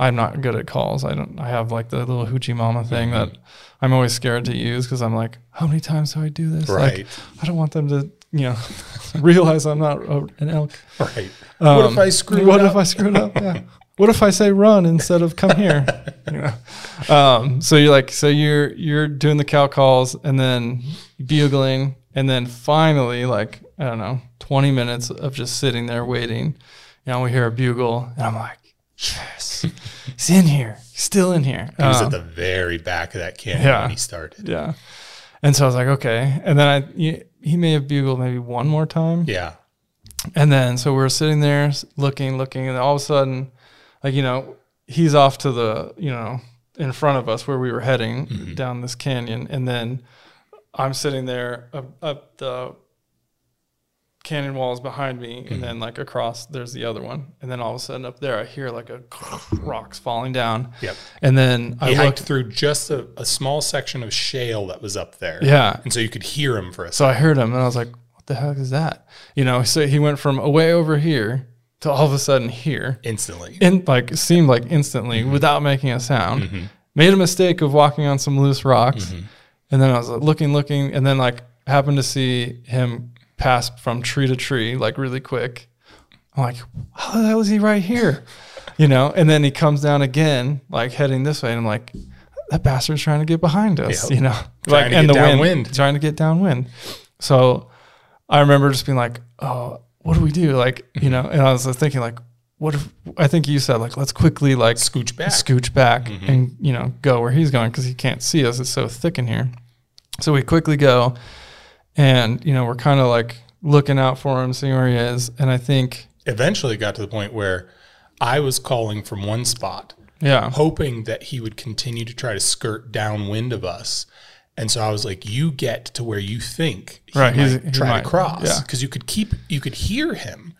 I'm not good at calls. I don't. I have like the little hoochie mama thing Mm-hmm. that I'm always scared to use because I'm like, how many times do I do this? Right. Like, I don't want them to, you know, realize I'm not a, an elk. right what if Um, i screw What it if up? I screwed up? Yeah. What if I say run instead of come here? You know? um, so you're like, so you're you're doing the cow calls and then bugling, and then finally, like I don't know, 20 minutes of just sitting there waiting. You know, we hear a bugle, and I'm like, yes, he's in here, he's still in here. He was Um, at the very back of that canyon yeah. when he started. yeah. And so I was like, okay. And then I, he, may have bugled maybe one more time. Yeah. And then so we're sitting there looking, looking, and all of a sudden, like you know, he's off to the you know in front of us where we were heading down this canyon, and then I'm sitting there up, up the canyon walls behind me, and mm-hmm. then like across there's the other one, and then all of a sudden up there I hear like a rocks falling down, Yep. and then I He looked, through just a, a small section of shale that was up there. yeah, And so you could hear him for a So second. I heard him and I was like, what the heck is that? You know, so he went from away over here to all of a sudden here. instantly. and like seemed like instantly mm-hmm. without making a sound. Mm-hmm. Made a mistake of walking on some loose rocks. And then I was like, looking, looking, and then like happened to see him pass from tree to tree, like really quick. I'm like, how the hell is he right here? You know, and then he comes down again, like heading this way, and I'm like, that bastard's trying to get behind us, Yep. you know, Trying like and the wind, downwind. trying to get downwind. So I remember just being like, oh, what do we do? Like, you know, and I was thinking like, what if I think you said like, let's quickly like Scooch back. scooch back mm-hmm. and you know go where he's going because he can't see us. It's so thick in here. So we quickly go, and you know we're kind of like looking out for him, seeing where he is. And I think, Eventually it got to the point where I was calling from one spot, yeah, hoping that he would continue to try to skirt downwind of us. And so I was like, "You get to where you think he Right, he's- might he try might, to cross, yeah. because you could keep, you could hear him,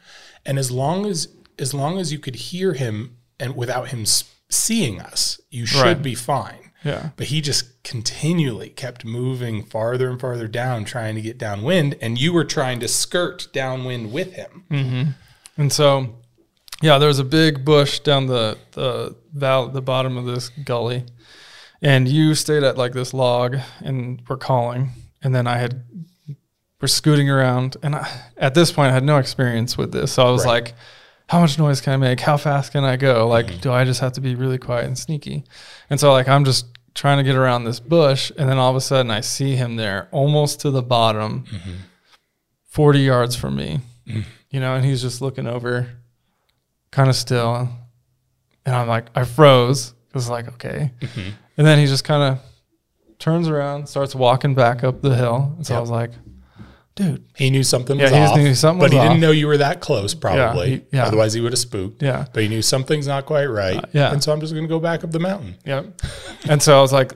and as long as as long as you could hear him and without him seeing us, you should Right. be fine." Yeah, But he just continually kept moving farther and farther down, trying to get downwind, and you were trying to skirt downwind with him. Mm-hmm. and so yeah, there was a big bush down the the val the bottom of this gully, and you stayed at like this log and were calling, and then I had we're scooting around, and I, at this point I had no experience with this, so I was Right. like, how much noise can I make? How fast can I go? Like, mm-hmm. do I just have to be really quiet and sneaky? And so like I'm just trying to get around this bush, and then all of a sudden I see him there, almost to the bottom, mm-hmm. forty yards from me, mm-hmm. you know, and he's just looking over, kind of still, and I'm like, I froze. I was like, okay, and then he just kind of turns around, starts walking back up the hill, and so I was like, dude, He knew something Yeah, was he just off, knew something but was he off. didn't know you were that close, probably. he- yeah. Otherwise, he would have spooked. yeah, But he knew something's not quite right. Uh, yeah. And so I'm just going to go back up the mountain. Yep. and so I was like,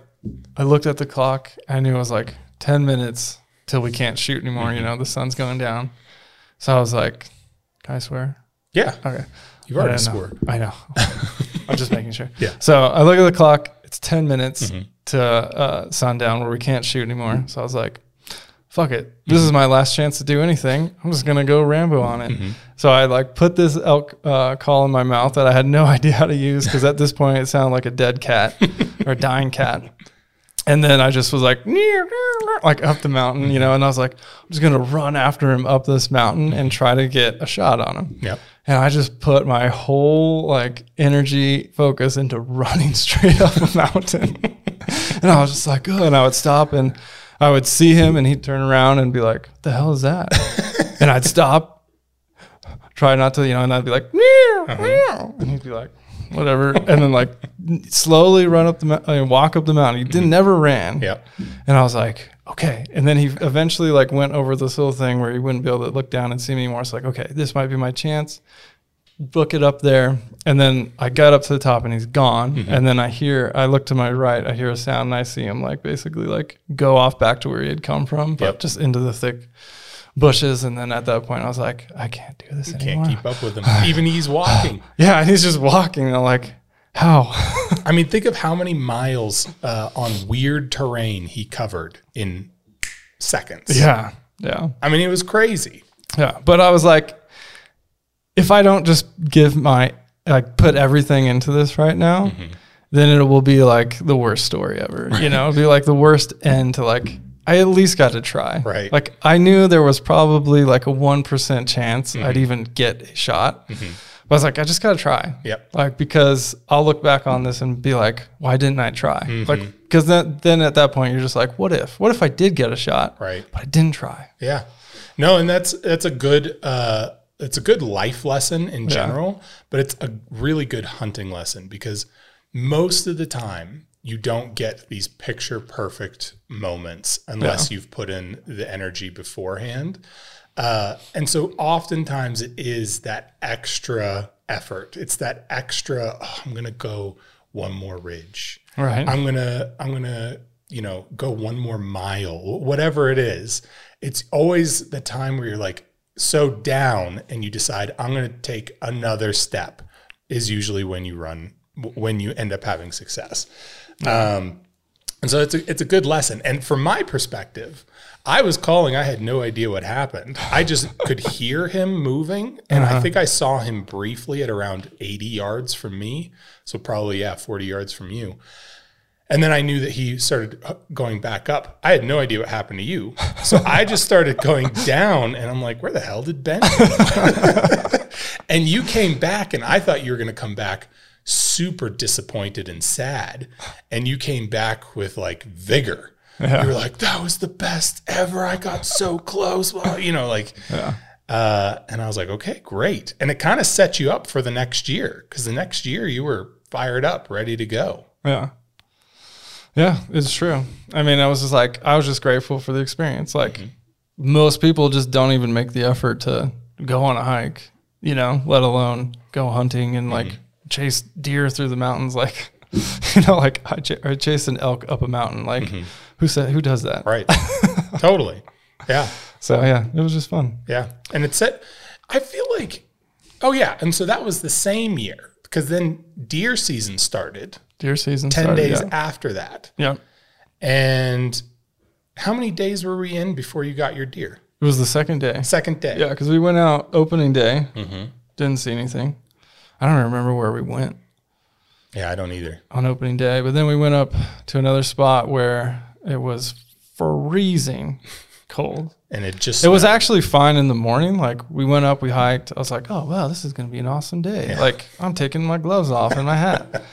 I looked at the clock. I knew it was like 10 minutes till we can't shoot anymore. You know, the sun's going down. So I was like, can I swear? Yeah. Okay. You've already I didn't know. I know. I'm just making sure. Yeah. So I look at the clock. It's it's 10 minutes Mm-hmm. to uh, sundown where we can't shoot anymore. So I was like, fuck it. This is my last chance to do anything. I'm just going to go Rambo on it. Mm-hmm. So I like put this elk uh, call in my mouth that I had no idea how to use because at this point it sounded like a dead cat or a dying cat. And then I just was like, near like up the mountain, you know, and I was like, I'm just going to run after him up this mountain and try to get a shot on him. Yep. And I just put my whole like energy focus into running straight up a mountain. and I was just like, oh, and I would stop and I would see him and he'd turn around and be like, what the hell is that? and I'd stop, try not to, you know, and I'd be like, meow, meow. and he'd be like, whatever. And then like slowly run up the mountain, uh, walk up the mountain. He didn't never ran. Yeah. And I was like, okay. And then he eventually like went over this little thing where he wouldn't be able to look down and see me anymore. It's like, okay, this might be my chance. Book it up there. And then I got up to the top and he's gone. And then I hear, I look to my right, I hear a sound and I see him like basically like go off back to where he had come from, but Yep. just into the thick bushes. And then at that point, I was like, I can't do this anymore. Can't keep up with him. Even he's walking. Yeah. And he's just walking. And I'm like, how? I mean, think of how many miles uh, on weird terrain he covered in seconds. yeah. Yeah. I mean, it was crazy. Yeah, but I was like, if I don't just give my like put everything into this right now, Mm-hmm. then it will be like the worst story ever. You know, it'll be like the worst end to like. I at least got to try. Right. Like I knew there was probably like a one percent chance Mm-hmm. I'd even get a shot. But I was like, I just got to try. Yep. Like because I'll look back on this and be like, why didn't I try? Mm-hmm. Like because then then at that point you're just like, what if? What if I did get a shot? Right. But I didn't try. Yeah. No, and that's that's a good uh it's a good life lesson in general, but it's a really good hunting lesson because most of the time you don't get these picture perfect moments unless you've put in the energy beforehand. Uh, and so oftentimes it is that extra effort. It's that extra, oh, I'm going to go one more ridge. Right. I'm gonna I'm gonna you know go one more mile, whatever it is. It's always the time where you're like so down and you decide I'm gonna take another step. Is usually when you run when you end up having success. Um, and so it's a, it's a good lesson. And from my perspective, I was calling. I had no idea what happened. I just could hear him moving, and I think I saw him briefly at around 80 yards from me. So probably yeah, 40 yards from you. And then I knew that he started uh, going back up. I had no idea what happened to you. So I just started going down and I'm like, where the hell did Ben go? and you came back and I thought you were going to come back super disappointed and sad. And you came back with like vigor. You were like, that was the best ever. I got so close. Well, you know, like, uh, and I was like, okay, great. And it kind of set you up for the next year because the next year you were fired up, ready to go. Yeah. Yeah, it's true. I mean, I was just like, I was just grateful for the experience. Like, mm-hmm. most people just don't even make the effort to go on a hike, you know, let alone go hunting and like mm-hmm. chase deer through the mountains. Like, you know, like I, ch- I chased an elk up a mountain. Like, mm-hmm. who said, who does that? Right. totally. Yeah. So, yeah, it was just fun. Yeah. And it said, I feel like, oh, yeah. And so that was the same year because then deer season started Deer season 10 started, days Yeah. after that. yeah. And how many days were we in before you got your deer? It was the second day. Second day. Yeah, because we went out opening day, Mm-hmm. didn't see anything. I don't remember where we went. Yeah, I don't either. on opening day. But then we went up to another spot where it was freezing cold. And it just, It was actually fine in the morning. Like we went up, we hiked. I was like, oh wow, this is gonna be an awesome day. Like I'm taking my gloves off and my hat.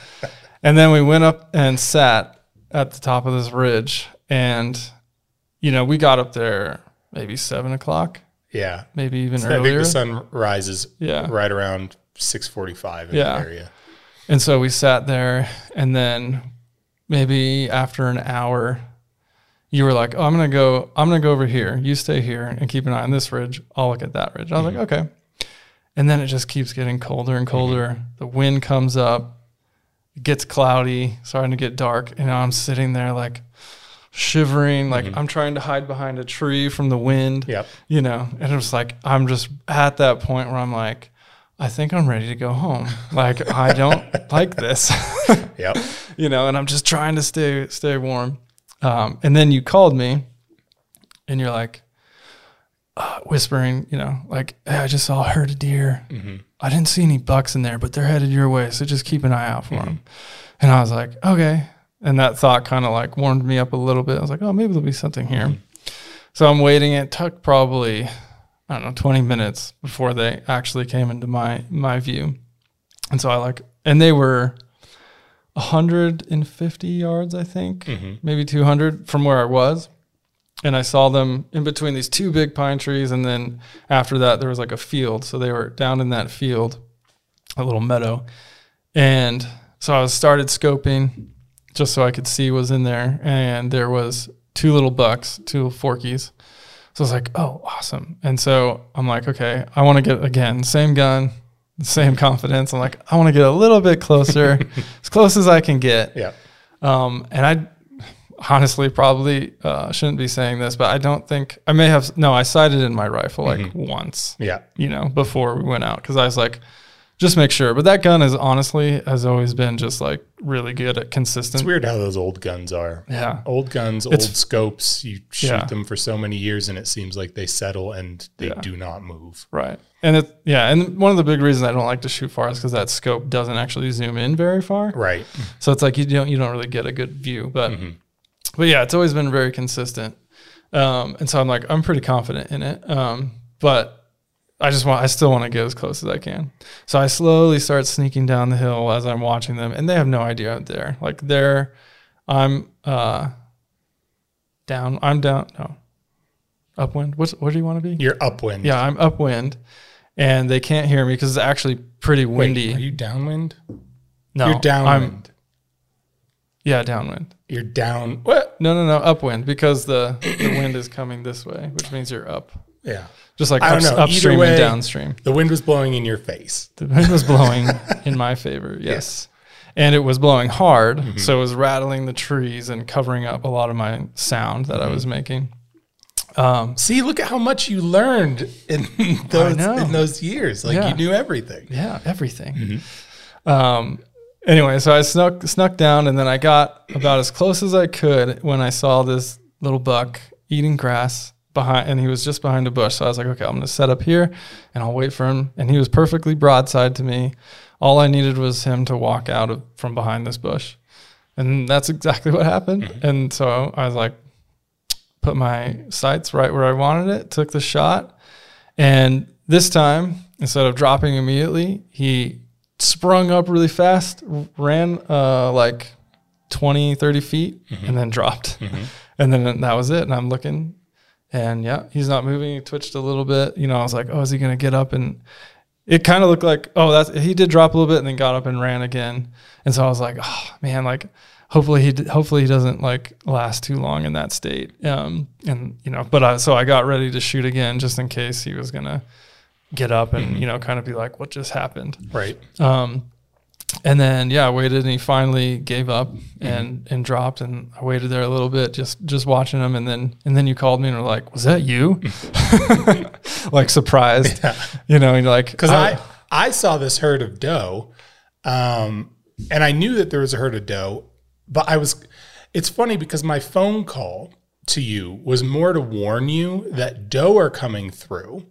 and then we went up and sat at the top of this ridge, and you know we got up there maybe seven o'clock, yeah. maybe even earlier. I think the sun rises Yeah. right around 645 in Yeah. the area. And so we sat there, and then maybe after an hour, you were like, "Oh, I'm gonna go. I'm gonna go over here. You stay here and keep an eye on this ridge. I'll look at that ridge." I was like, mm-hmm. "Okay." And then it just keeps getting colder and mm-hmm. colder. The wind comes up, it gets cloudy, starting to get dark, and I'm sitting there like shivering, like I'm trying to hide behind a tree from the wind Yep. you know and it was like i'm just at that point where i'm like I think I'm ready to go home. Like I don't like this, Yep. you know, and I'm just trying to stay stay warm. Um, and then you called me, and you're like uh, whispering, you know, like hey, I just saw a herd of deer. I didn't see any bucks in there, but they're headed your way, so just keep an eye out for mm-hmm. them. And I was like, okay. And that thought kind of like warmed me up a little bit. I was like, oh, maybe there'll be something here. Mm-hmm. So I'm waiting. It took probably I don't know 20 minutes before they actually came into my my view. And so I like, and they were 150 yards, I think, mm-hmm. maybe 200 from where I was. And I saw them in between these two big pine trees. And then after that, there was like a field. So they were down in that field, a little meadow. And so I started scoping just so I could see what was in there. And there was two little bucks, two little forkies. So I was like, oh, awesome. And so I'm like, okay, I want to get again, same gun, same confidence. I'm like, I want to get a little bit closer, as close as I can get. Yeah. Um, and I honestly probably uh, shouldn't be saying this, but I don't think I may have. No, I sighted in my rifle like once, Yeah. you know, before we went out because I was like, just make sure. But that gun is honestly has always been just like really good at consistent. It's weird how those old guns are. Yeah. Old guns, old scopes, you shoot Yeah. them for so many years and it seems like they settle and they Yeah. do not move. Right. And it, yeah. And one of the big reasons I don't like to shoot far is because that scope doesn't actually zoom in very far. Right. So it's like you don't you don't really get a good view. But but yeah, it's always been very consistent. Um, and so I'm like I'm pretty confident in it. Um, but I just want I still want to get as close as I can. So I slowly start sneaking down the hill as I'm watching them, and they have no idea I'm there. Like they're I'm uh down. I'm down. No. Upwind. What's what do you want to be? You're upwind. Yeah, I'm upwind, and they can't hear me because it's actually pretty Wait, windy. are you downwind? no, You're I'm, downwind. yeah, downwind. You're down. What? No, no, no, upwind because the the wind is coming this way, which means you're up, Yeah. just like I don't ups- know. Upstream way- and downstream. The wind was blowing in your face. The wind was blowing in my favor, yes. And it was blowing hard, Mm-hmm. so it was rattling the trees and covering up a lot of my sound that I Mm-hmm. was making. Um, See, look at how much you learned in those in those years. Like Yeah. you knew everything. yeah, everything. Mm-hmm. Um, anyway, so I snuck snuck down, and then I got about as close as I could when I saw this little buck eating grass behind, and he was just behind a bush. So I was like, okay, I'm gonna set up here, and I'll wait for him. And he was perfectly broadside to me. All I needed was him to walk out of from behind this bush, and that's exactly what happened. Mm-hmm. And so I was like, put my sights right where I wanted it, took the shot, and this time instead of dropping immediately, he sprung up really fast, ran uh, like 20, 30 feet, and then dropped. And then that was it. And I'm looking, and yeah, he's not moving. He twitched a little bit. You know, I was like, oh, is he going to get up? And it kind of looked like, oh, that's he did drop a little bit and then got up and ran again. And so I was like, oh man, like hopefully he hopefully he doesn't like last too long in that state. Um, and you know, but I, so I got ready to shoot again just in case he was gonna get up and you know kind of be like, what just happened? Right. Um, and then yeah, I waited and he finally gave up Mm-hmm. and and dropped and I waited there a little bit just just watching him and then and then you called me and were like, was that you? like surprised, you know, and you're like Because I, I saw this herd of doe, um, and I knew that there was a herd of doe, but I was. It's funny because my phone call to you was more to warn you that doe are coming through,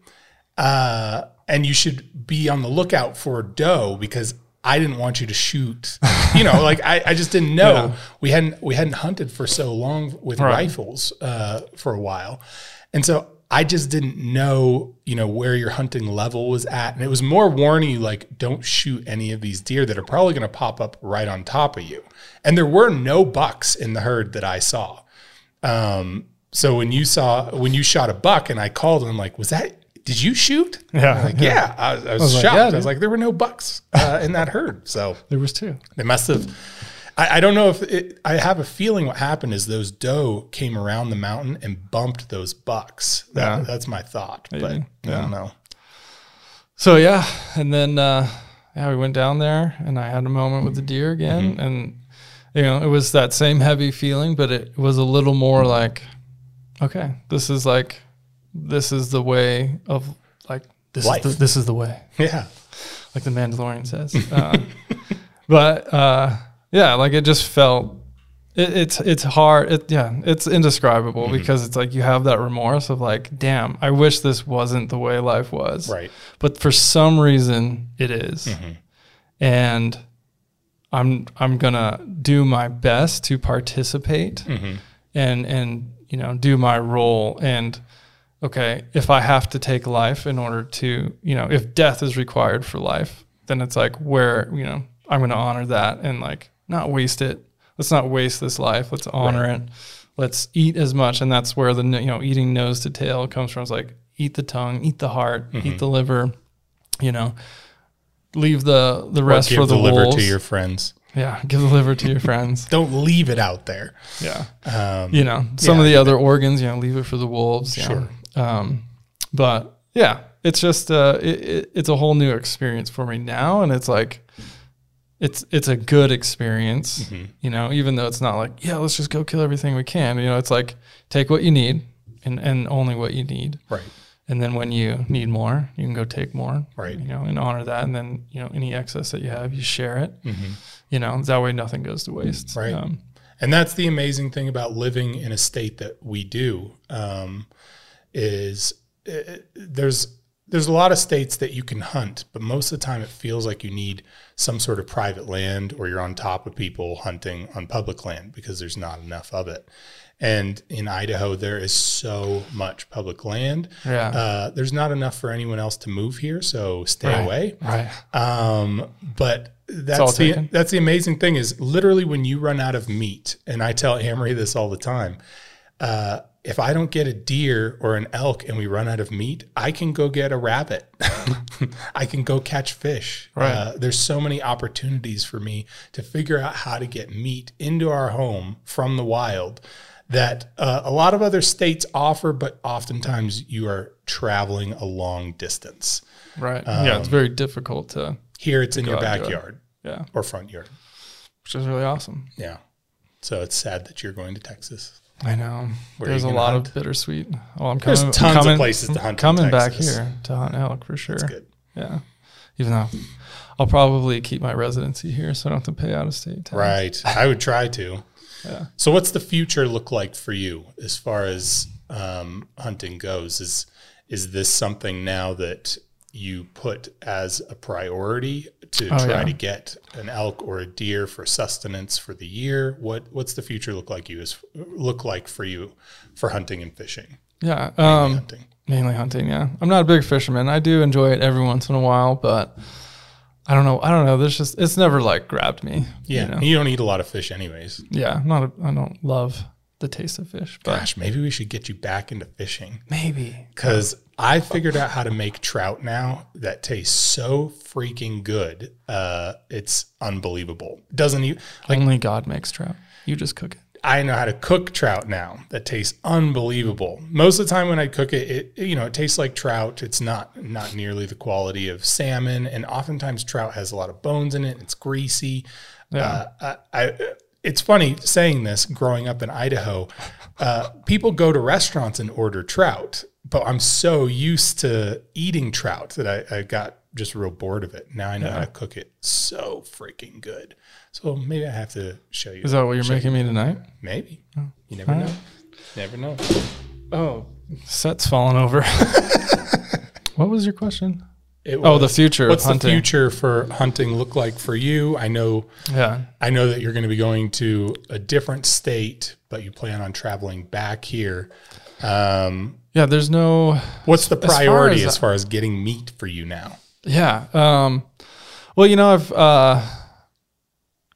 uh, and you should be on the lookout for doe because I didn't want you to shoot. You know, like I, I just didn't know Yeah. we hadn't we hadn't hunted for so long with Right. rifles uh, for a while, and so I just didn't know you know where your hunting level was at, and it was more warning you like don't shoot any of these deer that are probably going to pop up right on top of you. And there were no bucks in the herd that I saw. Um, so when you saw when you shot a buck and I called and I'm like, was that? Did you shoot? Yeah, like, yeah. I, was, I was, was like, shocked. yeah, I was like, there were no bucks uh, in that herd. So there was two. they must have. I, I don't know if it, I have a feeling what happened is those doe came around the mountain and bumped those bucks. That, Yeah. That's my thought, but Maybe. I don't know. So yeah, and then uh, yeah, we went down there, and I had a moment with the deer again, and you know, it was that same heavy feeling, but it was a little more like, okay, this is like, this is the way of like this Life. is the, this is the way, Yeah. like the Mandalorian says. Uh, but uh, yeah, like it just felt. It, it's it's hard. It, yeah, it's indescribable Mm-hmm. because it's like you have that remorse of like, damn, I wish this wasn't the way life was. Right. But for some reason, it is. Mm-hmm. and I'm I'm gonna do my best to participate Mm-hmm. and and you know do my role and okay if I have to take life in order to you know if death is required for life then it's like where you know I'm gonna honor that and like not waste it let's not waste this life let's honor it let's eat as much and that's where the you know eating nose to tail comes from it's like eat the tongue eat the heart Mm-hmm. eat the liver you know leave the the rest for the, the liver wolves. to your friends. yeah give the liver to your friends Don't leave it out there. yeah Um, you know some yeah, of the other organs you know leave it for the wolves Sure. know. Um but yeah it's just uh it, it, it's a whole new experience for me now and it's like it's it's a good experience Mm-hmm. you know even though it's not like yeah let's just go kill everything we can you know it's like take what you need and and only what you need right. and then when you need more you can go take more Right. you know and honor that and then you know any excess that you have you share it Mhm. you know that way nothing goes to waste Right. um, And that's the amazing thing about living in a state that we do um, is uh, there's there's a lot of states that you can hunt, but most of the time it feels like you need some sort of private land or you're on top of people hunting on public land because there's not enough of it. And in Idaho, there is so much public land. yeah Uh, there's not enough for anyone else to move here, so stay Right. away. right Um, but that's the taken. that's the amazing thing is literally when you run out of meat, and I tell Amory this all the time. Uh, if I don't get a deer or an elk and we run out of meat, I can go get a rabbit. I can go catch fish. Right. Uh, there's so many opportunities for me to figure out how to get meat into our home from the wild that uh, a lot of other states offer, but oftentimes you are traveling a long distance. Right. yeah, it's very difficult to. Here it's in your out and do it. backyard Yeah, or front yard. which is really awesome. Yeah. So it's sad that you're going to Texas. I know. Where There's a lot hunt? of bittersweet. Oh, I'm coming. There's coming. tons of places to hunt in Coming back here to hunt elk for sure. That's good. Yeah. Even though I'll probably keep my residency here, so I don't have to pay out of state tax. Right. I would try to. Yeah. So what's the future look like for you as far as um, hunting goes? Is is this something now that you put as a priority to Oh, try yeah. to get an elk or a deer for sustenance for the year? What what's the future look like you as look like for you for hunting and fishing? Yeah. Mainly Um, hunting. mainly hunting. Yeah. I'm not a big fisherman. I do enjoy it every once in a while, but I don't know. I don't know. There's just it's never like grabbed me. Yeah. You know? you don't eat a lot of fish anyways. Yeah. I'm not. A, I don't love the taste of fish, but Gosh, maybe we should get you back into fishing. maybe. because I figured out how to make trout now that tastes so freaking good. Uh, it's unbelievable. Doesn't even like Only God makes trout. You just cook it. I know how to cook trout now that tastes unbelievable. Most of the time when I cook it, it you know it tastes like trout. It's not not nearly the quality of salmon, and oftentimes trout has a lot of bones in it. It's greasy. Yeah. Uh, I, I, it's funny saying this. Growing up in Idaho, uh, people go to restaurants and order trout, but I'm so used to eating trout that I, I got just real bored of it. Now I know how to cook it so freaking good. So maybe I have to show you. Is that what you're making me tonight? Maybe. You never know. Never know. Oh, set's falling over. what was your question? It Oh, the future What's of hunting. the future for hunting look like for you? I know Yeah. I know that you're going to be going to a different state, but you plan on traveling back here. Um, Yeah. There's no. what's the As far priority as- as far as getting meat for you now? Yeah. Um, well, you know, I've uh,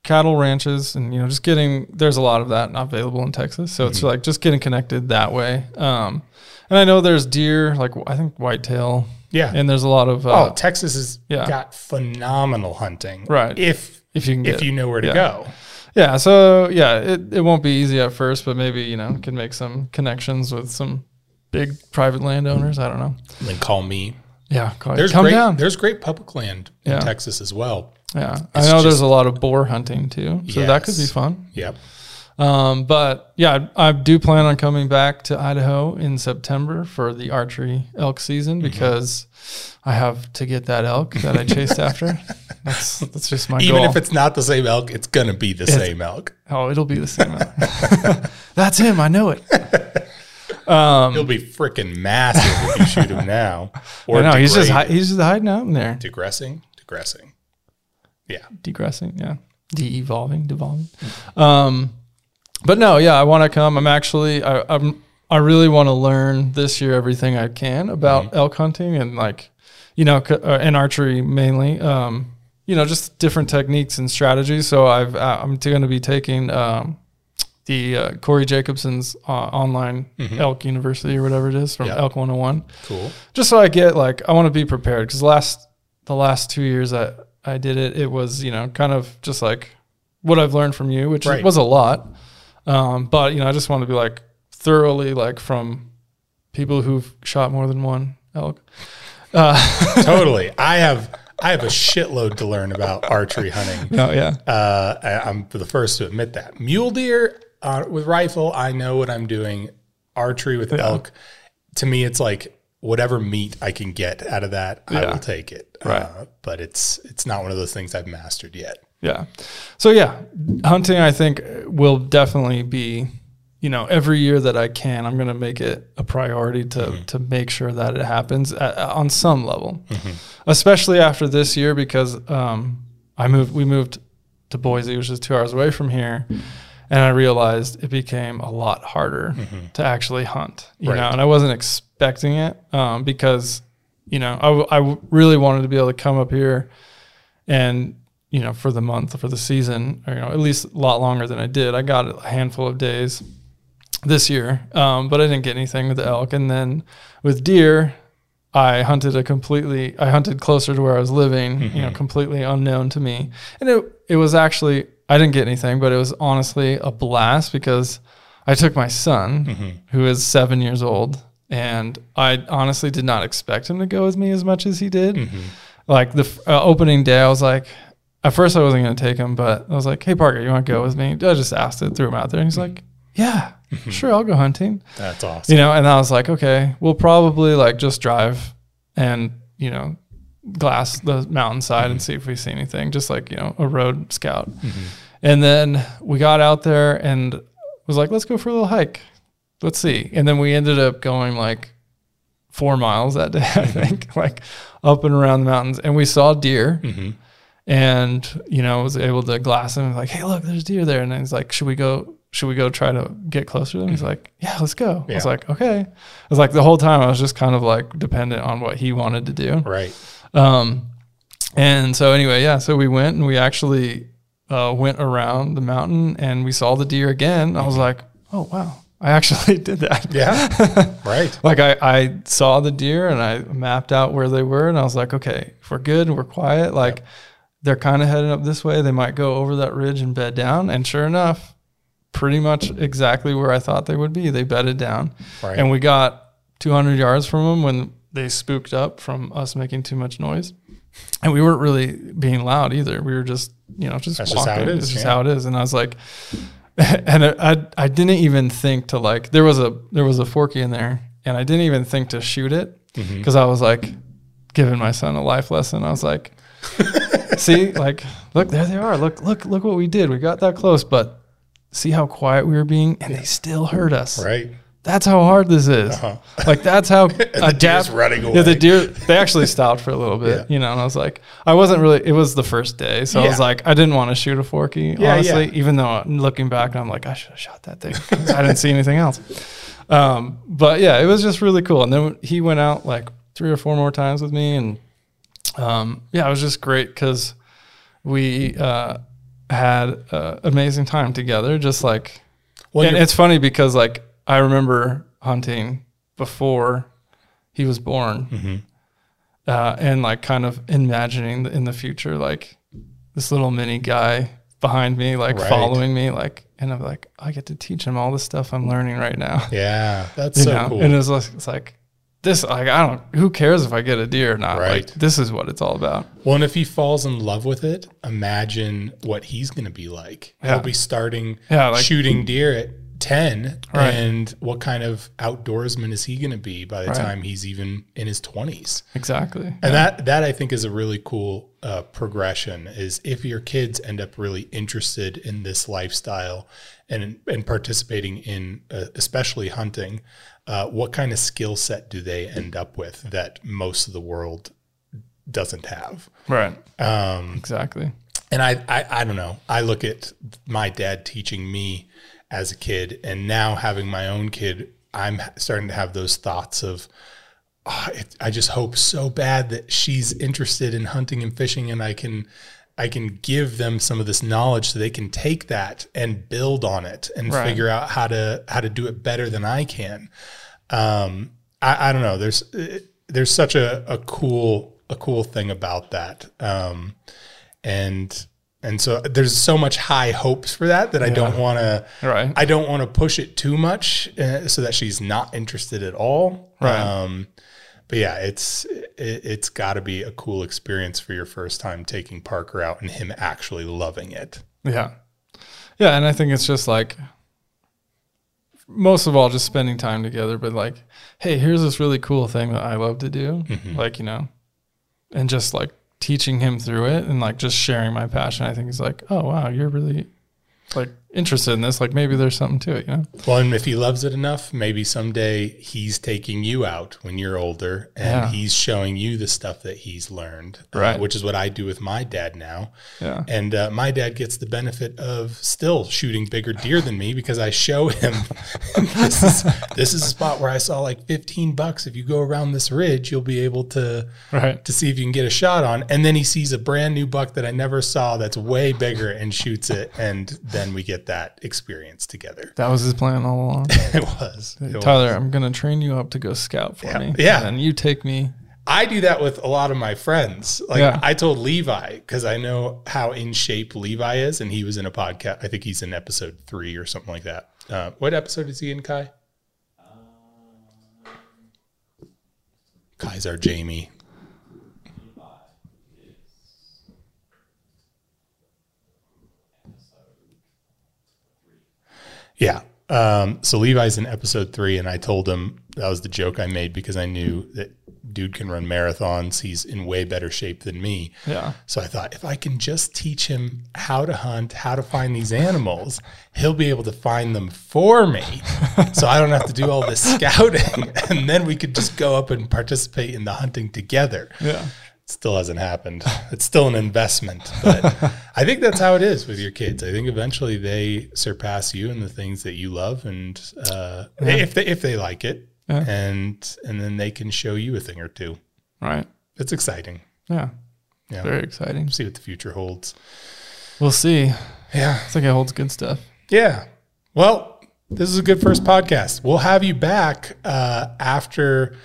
cattle ranches, and you know, just getting there's a lot of that not available in Texas, so it's like just getting connected that way. Um, and I know there's deer, like I think whitetail, Yeah. and there's a lot of uh, oh, Texas has yeah. got phenomenal hunting. Right. If if you if you know where to yeah. go. Yeah, so yeah, it, it won't be easy at first, but maybe, you know, can make some connections with some big private landowners. I don't know. Then call me. Yeah, call, There's come great down. there's great public land in Yeah. Texas as well. Yeah. I It's know there's a lot of boar hunting too. So that could be fun. Yep. Um, but yeah, I, I do plan on coming back to Idaho in September for the archery elk season Mm-hmm. because I have to get that elk that I chased after. That's that's just my Even goal. if it's not the same elk, it's gonna be the same elk. oh, it'll be the same. elk. that's him. I know it. Um, He'll be freaking massive if you shoot him now. Or know he's just hi- he's just hiding out in there, Degressing, degressing, Yeah, degressing. Yeah, de-evolving, devolving. Um, but no, yeah, I want to come. I'm actually I, I'm I really want to learn this year everything I can about elk hunting and like you know c- uh, and archery mainly. Um, you know, just different techniques and strategies. So I've uh, I'm going to be taking um, the uh, Corey Jacobsen's uh, online Elk University or whatever it is from Yeah. Elk 101 cool. just so I get like I want to be prepared because last the last two years I I did it it was you know kind of just like what I've learned from you which Right. was a lot um, but you know I just want to be like thoroughly like from people who've shot more than one elk uh, totally. I have I have a shitload to learn about archery hunting. no yeah Uh, I, I'm the first to admit that. Mule deer uh, with rifle, I know what I'm doing. Archery with elk, to me, it's like whatever meat I can get out of that, I will take it. Right. Uh, but it's it's not one of those things I've mastered yet. Yeah. So yeah, hunting I think will definitely be, you know, every year that I can, I'm going to make it a priority to mm-hmm. to make sure that it happens at, on some level. Mm-hmm. Especially after this year because um I moved we moved to Boise, which is 2 hours away from here. And I realized it became a lot harder mm-hmm. to actually hunt, you Right. know, and I wasn't expecting it um, because, you know, I, w- I w- really wanted to be able to come up here and you know for the month for the season or you know at least a lot longer than i did. I got a handful of days this year um, but i didn't get anything with the elk. And then with deer i hunted a completely i hunted closer to where i was living you know completely unknown to me. And it, it was actually i didn't get anything but it was honestly a blast because i took my son who is seven years old and i honestly did not expect him to go with me as much as he did. Like the uh, opening day, I was like, at first I wasn't going to take him, but I was like, hey, Parker, you want to go with me? I just asked it, threw him out there. And he's like, yeah, mm-hmm. sure, I'll go hunting. That's awesome. You know, and I was like, okay, we'll probably like just drive and, you know, glass the mountainside and see if we see anything, just like, you know, a road scout. Mm-hmm. And then we got out there and was like, let's go for a little hike. Let's see. And then we ended up going like four miles that day, I mm-hmm. think, like up and around the mountains. And we saw deer Mm-hmm. And, you know, was able to glass him like, hey, look, there's deer there. And then he's like, should we go? Should we go try to get closer to them? He's like, yeah, let's go. I was like, okay. I was like, the whole time I was just kind of like dependent on what he wanted to do. Right. Um, and so anyway, yeah, so we went and we actually uh, went around the mountain and we saw the deer again. I was like, oh wow, I actually did that. Yeah. right. Like I, I saw the deer and I mapped out where they were and I was like, okay, if we're good, we're quiet. Like they're kind of heading up this way. They might go over that ridge and bed down. And sure enough, pretty much exactly where I thought they would be. They bedded down. Right. And we got 200 yards from them when they spooked up from us making too much noise. And we weren't really being loud either. We were just, you know, just That's just walking. how it is, It's just yeah. how it is. And I was like, and I, I, didn't even think to like, there was a, there was a forky in there and I didn't even think to shoot it Mm-hmm. because I was like giving my son a life lesson. I was like, see, like, look, there they are. Look, look, look what we did. We got that close, but see how quiet we were being and they still heard us. Right. That's how hard this is. Uh-huh. Like that's how deer's running Yeah, the deer they actually stopped for a little bit, Yeah. you know. And I was like, I wasn't really. It was the first day, so I was like, I didn't want to shoot a forky, Yeah, honestly. yeah. Even though looking back, I'm like, I should have shot that thing. I didn't see anything else. Um, but yeah, it was just really cool. And then he went out like three or four more times with me, and um, yeah, it was just great because we uh, had an amazing time together. Just like Well, and it's funny because like I remember hunting before he was born, Mm-hmm. uh, and like kind of imagining in the future like this little mini guy behind me, like Right. following me, like, and I'm like, I get to teach him all the stuff I'm learning right now. yeah. That's You so know? cool. And it's like, it's like this like I don't who cares if I get a deer or not. Right. Like this is what it's all about. Well, and if he falls in love with it, imagine what he's going to be like. Yeah. He'll be starting Yeah, like- shooting deer at 10. Right. And what kind of outdoorsman is he going to be by the Right. time he's even in his 20s? Exactly. And that that I think is a really cool uh, progression. Is if your kids end up really interested in this lifestyle and and participating in uh, especially hunting, uh, what kind of skill set do they end up with that most of the world doesn't have? Right. Um, Exactly. and I, I I don't know. I look at my dad teaching me as a kid, and now having my own kid, I'm starting to have those thoughts of. "Ah, it, I just hope so bad that she's interested in hunting and fishing, and I can, I can give them some of this knowledge so they can take that and build on it and Right. figure out how to how to do it better than I can. Um, I, I don't know. There's there's such a, a cool a cool thing about that. Um, and and so there's so much high hopes for that that I don't want to Right. I don't want to push it too much uh, so that she's not interested at all. Right. Um, but yeah, it's it, it's got to be a cool experience for your first time taking Parker out and him actually loving it. Yeah. Yeah, and I think it's just like most of all just spending time together, but like, hey, here's this really cool thing that I love to do. Mm-hmm. Like, you know, and just like teaching him through it and like just sharing my passion. I think is like, oh wow, you're really like interested in this. Like maybe there's something to it, you know? Well, and if he loves it enough, maybe someday he's taking you out when you're older and Yeah. he's showing you the stuff that he's learned, uh, Right. which is what I do with my dad now. Yeah. And uh, my dad gets the benefit of still shooting bigger deer than me because I show him this is this is a spot where I saw like 15 bucks. If you go around this ridge, you'll be able to Right. to see if you can get a shot on. And then he sees a brand new buck that I never saw that's way bigger and shoots it. And then we get that experience together. That was his plan all along. It was. It was. Tyler, I'm gonna train you up to go scout for Yeah. me. Yeah. And you take me. I do that with a lot of my friends. Like Yeah. I told Levi because I know how in shape Levi is, and he was in a podcast. I think he's in episode three or something like that. Uh, what episode is he in, Kai? Kai's our Jamie. Yeah. Um, so Levi's in episode three, and I told him that was the joke I made because I knew that dude can run marathons. He's in way better shape than me. Yeah. So I thought if I can just teach him how to hunt, how to find these animals, he'll be able to find them for me. so I don't have to do all this scouting. And then we could just go up and participate in the hunting together. Yeah. Still hasn't happened. It's still an investment. But I think that's how it is with your kids. I think eventually they surpass you in the things that you love and uh, if they if they like it. Yeah. And and then they can show you a thing or two. Right. It's exciting. Yeah. Yeah. Very exciting. See what the future holds. We'll see. Yeah. It's like it holds good stuff. Yeah. Well, this is a good first podcast. We'll have you back uh, after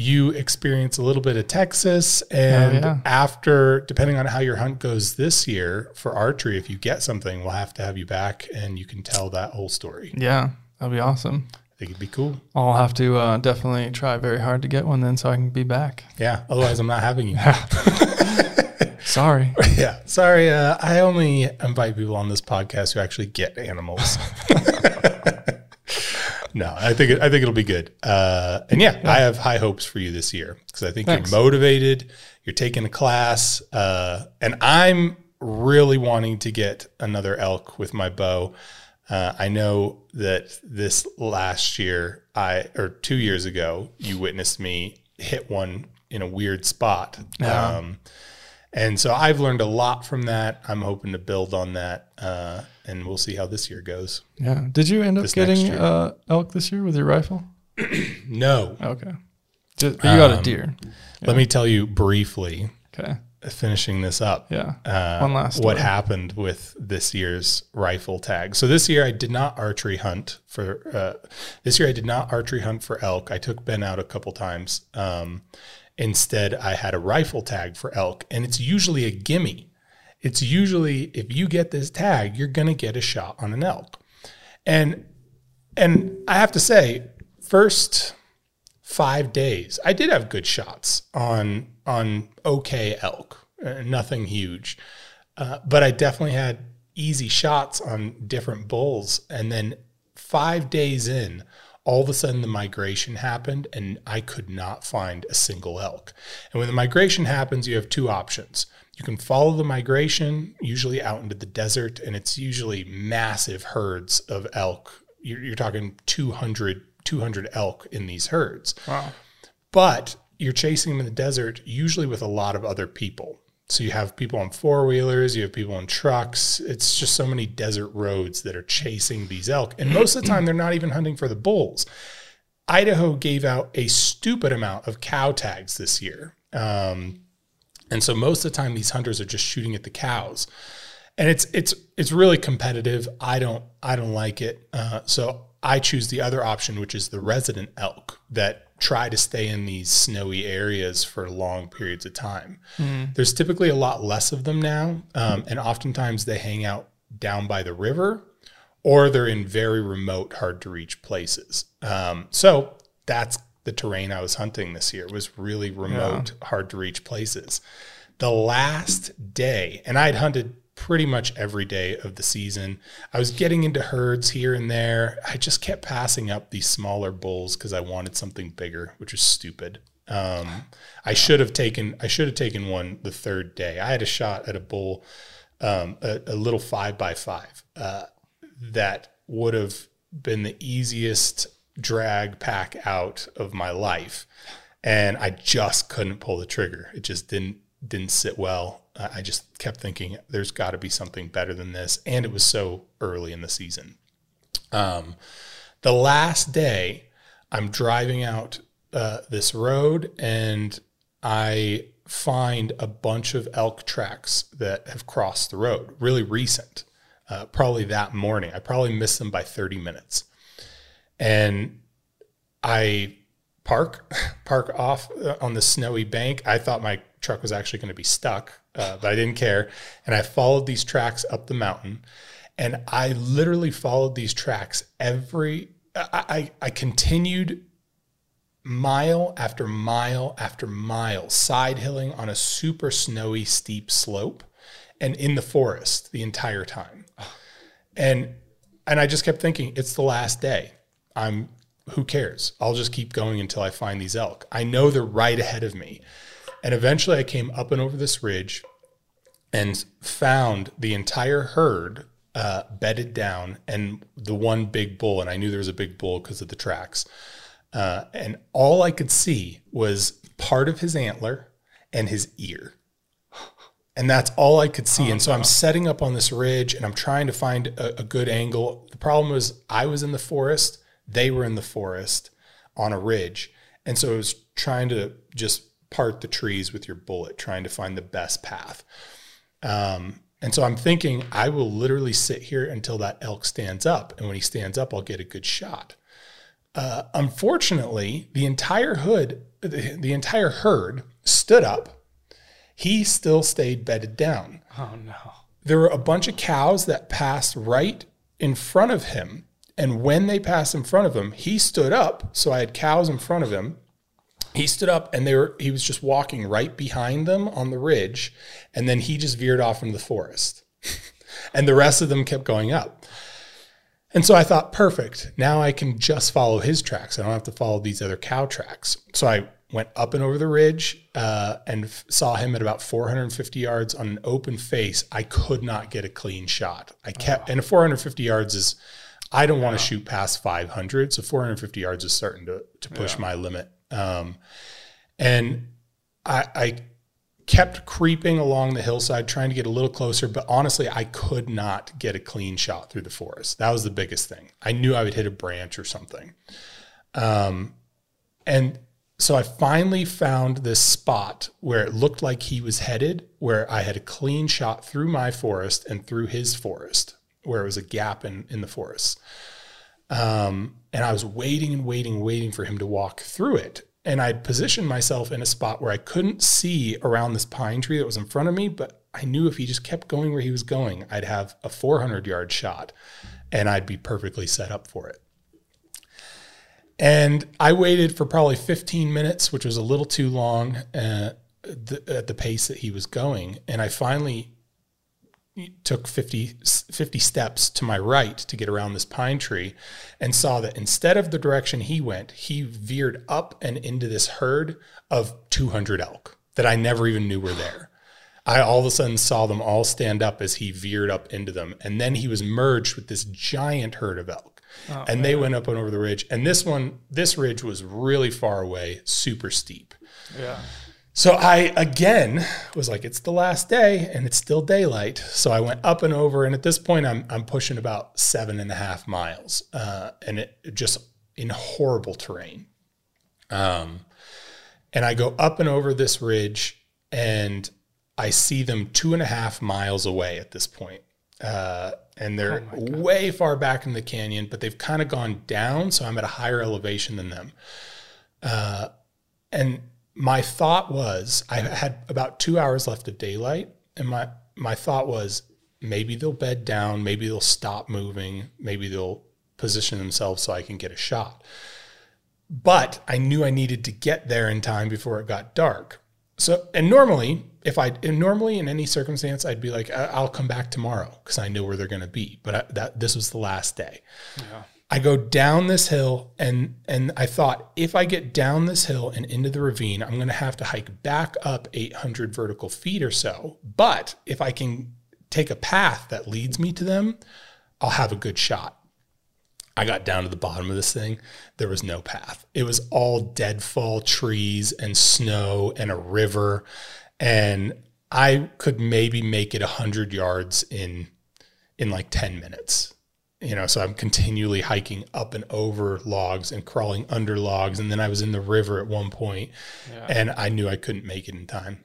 you experience a little bit of Texas and Oh, yeah. after, depending on how your hunt goes this year for archery, if you get something, we'll have to have you back and you can tell that whole story. Yeah. That'd be awesome. I think it'd be cool. I'll have to uh, definitely try very hard to get one then so I can be back. Yeah. Otherwise, I'm not having you. Sorry. yeah. Sorry. Uh, I only invite people on this podcast who actually get animals. no, I think it, I think it'll be good. Uh, and yeah, I have high hopes for you this year because I think Thanks. you're motivated. You're taking a class, uh, and I'm really wanting to get another elk with my bow. Uh, I know that this last year, I or two years ago, you witnessed me hit one in a weird spot. Yeah. Um, and so I've learned a lot from that. I'm hoping to build on that, uh, and we'll see how this year goes. Yeah. Did you end up This getting uh, elk this year with your rifle? No, Okay. Just, you got a Um, deer. let me tell you briefly, Okay. finishing this up. Yeah. uh, One last what happened with this year's rifle tag. So this year I did not archery hunt for. Uh, this year I did not archery hunt for elk. I took Ben out a couple times. Um, instead, I had a rifle tag for elk, and it's usually a gimme. It's usually if you get this tag, you're gonna get a shot on an elk. And and I have to say, first five days, I did have good shots on on okay elk, uh, nothing huge, uh, but I definitely had easy shots on different bulls. And then five days in, all of a sudden the migration happened, and I could not find a single elk. And when the migration happens, you have two options. You can follow the migration, usually out into the desert, and it's usually massive herds of elk. You're, you're talking 200 200 elk in these herds. Wow. But you're chasing them in the desert, usually with a lot of other people. So you have people on four wheelers, you have people on trucks. It's just so many desert roads that are chasing these elk. And most of the time, they're not even hunting for the bulls. Idaho gave out a stupid amount of cow tags this year. Um, and so most of the time, these hunters are just shooting at the cows. And it's it's it's really competitive. I don't I don't like it. Uh, so I choose the other option, which is the resident elk that try to stay in these snowy areas for long periods of time. Mm. There's typically a lot less of them now, um, and oftentimes they hang out down by the river or they're in very remote, hard to reach places. Um, so that's the terrain I was hunting this year. It was really remote, yeah. hard to reach places. The last day, and I'd hunted pretty much every day of the season. I was getting into herds here and there. I just kept passing up these smaller bulls because I wanted something bigger, which was stupid. Um, I should have taken I should have taken one the third day. I had a shot at a bull, um, a, a, little five by five uh, that would have been the easiest drag pack out of my life, and I just couldn't pull the trigger. It just didn't didn't sit well. I just kept thinking there's got to be something better than this, and it was so early in the season. Um, the last day, I'm driving out uh, this road, and I find a bunch of elk tracks that have crossed the road, really recent, uh, probably that morning. I probably missed them by 30 minutes, and I park park off uh, on the snowy bank. I thought my truck was actually going to be stuck, uh, but I didn't care. And I followed these tracks up the mountain, and I literally followed these tracks every. I, I, I continued mile after mile after mile, side hilling on a super snowy, steep slope, and in the forest the entire time. And and I just kept thinking, it's the last day. I'm who cares? I'll just keep going until I find these elk. I know they're right ahead of me. And eventually I came up and over this ridge and found the entire herd uh, bedded down and the one big bull. And I knew there was a big bull because of the tracks. Uh, and all I could see was part of his antler and his ear. And that's all I could see. Oh, and so. I'm setting up on this ridge and I'm trying to find a, a good angle. The problem was I was in the forest, they were in the forest on a ridge. And so I was trying to just part the trees with your bullet, trying to find the best path. Um, and so I'm thinking I will literally sit here until that elk stands up. And when he stands up, I'll get a good shot. Uh, unfortunately, the entire hood, the, the entire herd stood up. He still stayed bedded down. Oh, no. There were a bunch of cows that passed right in front of him. And when they passed in front of him, he stood up. So I had cows in front of him he stood up and they were he was just walking right behind them on the ridge and then he just veered off into the forest. And the rest of them kept going up. And so i thought perfect. Now i can just follow his tracks. I don't have to follow these other cow tracks. So i went up and over the ridge uh, and f- saw him at about 450 yards on an open face. I could not get a clean shot. I kept oh. and 450 yards is i don't yeah. want to shoot past 500 so 450 yards is starting to, to push yeah. my limit um, and I, I kept creeping along the hillside, trying to get a little closer. But honestly, I could not get a clean shot through the forest. That was the biggest thing. I knew I would hit a branch or something. Um, and so I finally found this spot where it looked like he was headed, where I had a clean shot through my forest and through his forest, where it was a gap in, in the forest. Um, and I was waiting and waiting, waiting for him to walk through it. And I'd positioned myself in a spot where I couldn't see around this pine tree that was in front of me, but I knew if he just kept going where he was going, I'd have a 400 yard shot and I'd be perfectly set up for it. And I waited for probably 15 minutes, which was a little too long uh, the, at the pace that he was going. And I finally took 50, 50 steps to my right to get around this pine tree and saw that instead of the direction he went, he veered up and into this herd of 200 elk that I never even knew were there. I all of a sudden saw them all stand up as he veered up into them. And then he was merged with this giant herd of elk. Oh, and man. they went up and over the ridge. And this one, this ridge was really far away, super steep. Yeah. So I again was like, it's the last day and it's still daylight. So I went up and over, and at this point, I'm I'm pushing about seven and a half miles, uh, and it just in horrible terrain. Um, and I go up and over this ridge, and I see them two and a half miles away at this point. Uh, and they're oh way far back in the canyon, but they've kind of gone down, so I'm at a higher elevation than them. Uh, and my thought was I had about two hours left of daylight, and my my thought was maybe they'll bed down, maybe they'll stop moving, maybe they'll position themselves so I can get a shot. But I knew I needed to get there in time before it got dark. So, and normally, if I normally in any circumstance, I'd be like, I'll come back tomorrow because I know where they're going to be. But I, that this was the last day. Yeah. I go down this hill and and I thought if I get down this hill and into the ravine, I'm going to have to hike back up 800 vertical feet or so. But if I can take a path that leads me to them, I'll have a good shot. I got down to the bottom of this thing. There was no path. It was all deadfall trees and snow and a river. And I could maybe make it 100 yards in in like 10 minutes you know, so I'm continually hiking up and over logs and crawling under logs. And then I was in the river at one point yeah. and I knew I couldn't make it in time.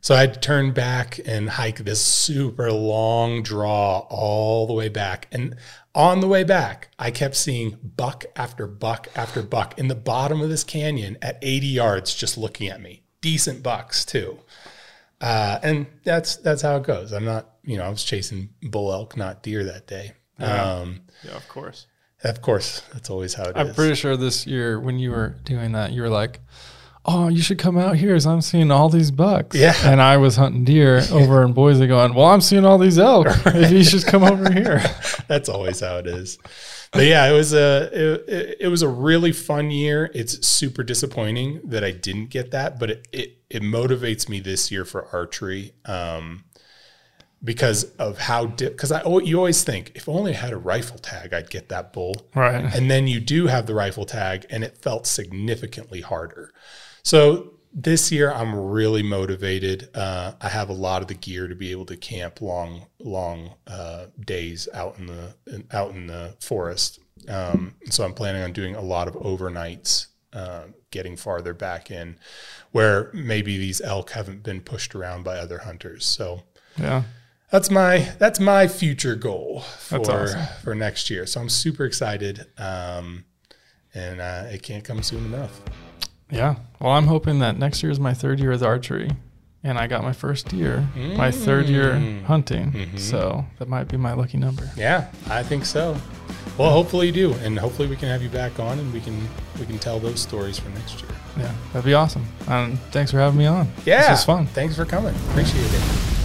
So I had to turn back and hike this super long draw all the way back. And on the way back, I kept seeing buck after buck after buck in the bottom of this canyon at 80 yards, just looking at me. Decent bucks too. Uh, and that's that's how it goes. I'm not, you know, I was chasing bull elk, not deer that day. Yeah. Um, yeah, of course. Of course, that's always how it I'm is. pretty sure this year when you were doing that, you were like, "Oh, you should come out here, as I'm seeing all these bucks." Yeah, and I was hunting deer over in Boise, going, "Well, I'm seeing all these elk. Right. If you should come over here." that's always how it is. But yeah, it was a it, it, was a really fun year. It's super disappointing that I didn't get that, but it it, it motivates me this year for archery. Um, because of how because di- I you always think if only I had a rifle tag I'd get that bull. Right. And then you do have the rifle tag and it felt significantly harder. So this year I'm really motivated. Uh, I have a lot of the gear to be able to camp long long uh, days out in the in, out in the forest. Um, so I'm planning on doing a lot of overnights uh, getting farther back in where maybe these elk haven't been pushed around by other hunters. So yeah that's my that's my future goal for awesome. for next year. So I'm super excited, um, and uh, it can't come soon enough. Yeah. Well, I'm hoping that next year is my third year with archery, and I got my first year, mm. my third year mm. hunting. Mm-hmm. So that might be my lucky number. Yeah, I think so. Well, hopefully you do, and hopefully we can have you back on, and we can we can tell those stories for next year. Yeah, that'd be awesome. Um, thanks for having me on. Yeah, this was fun. Thanks for coming. Appreciate it.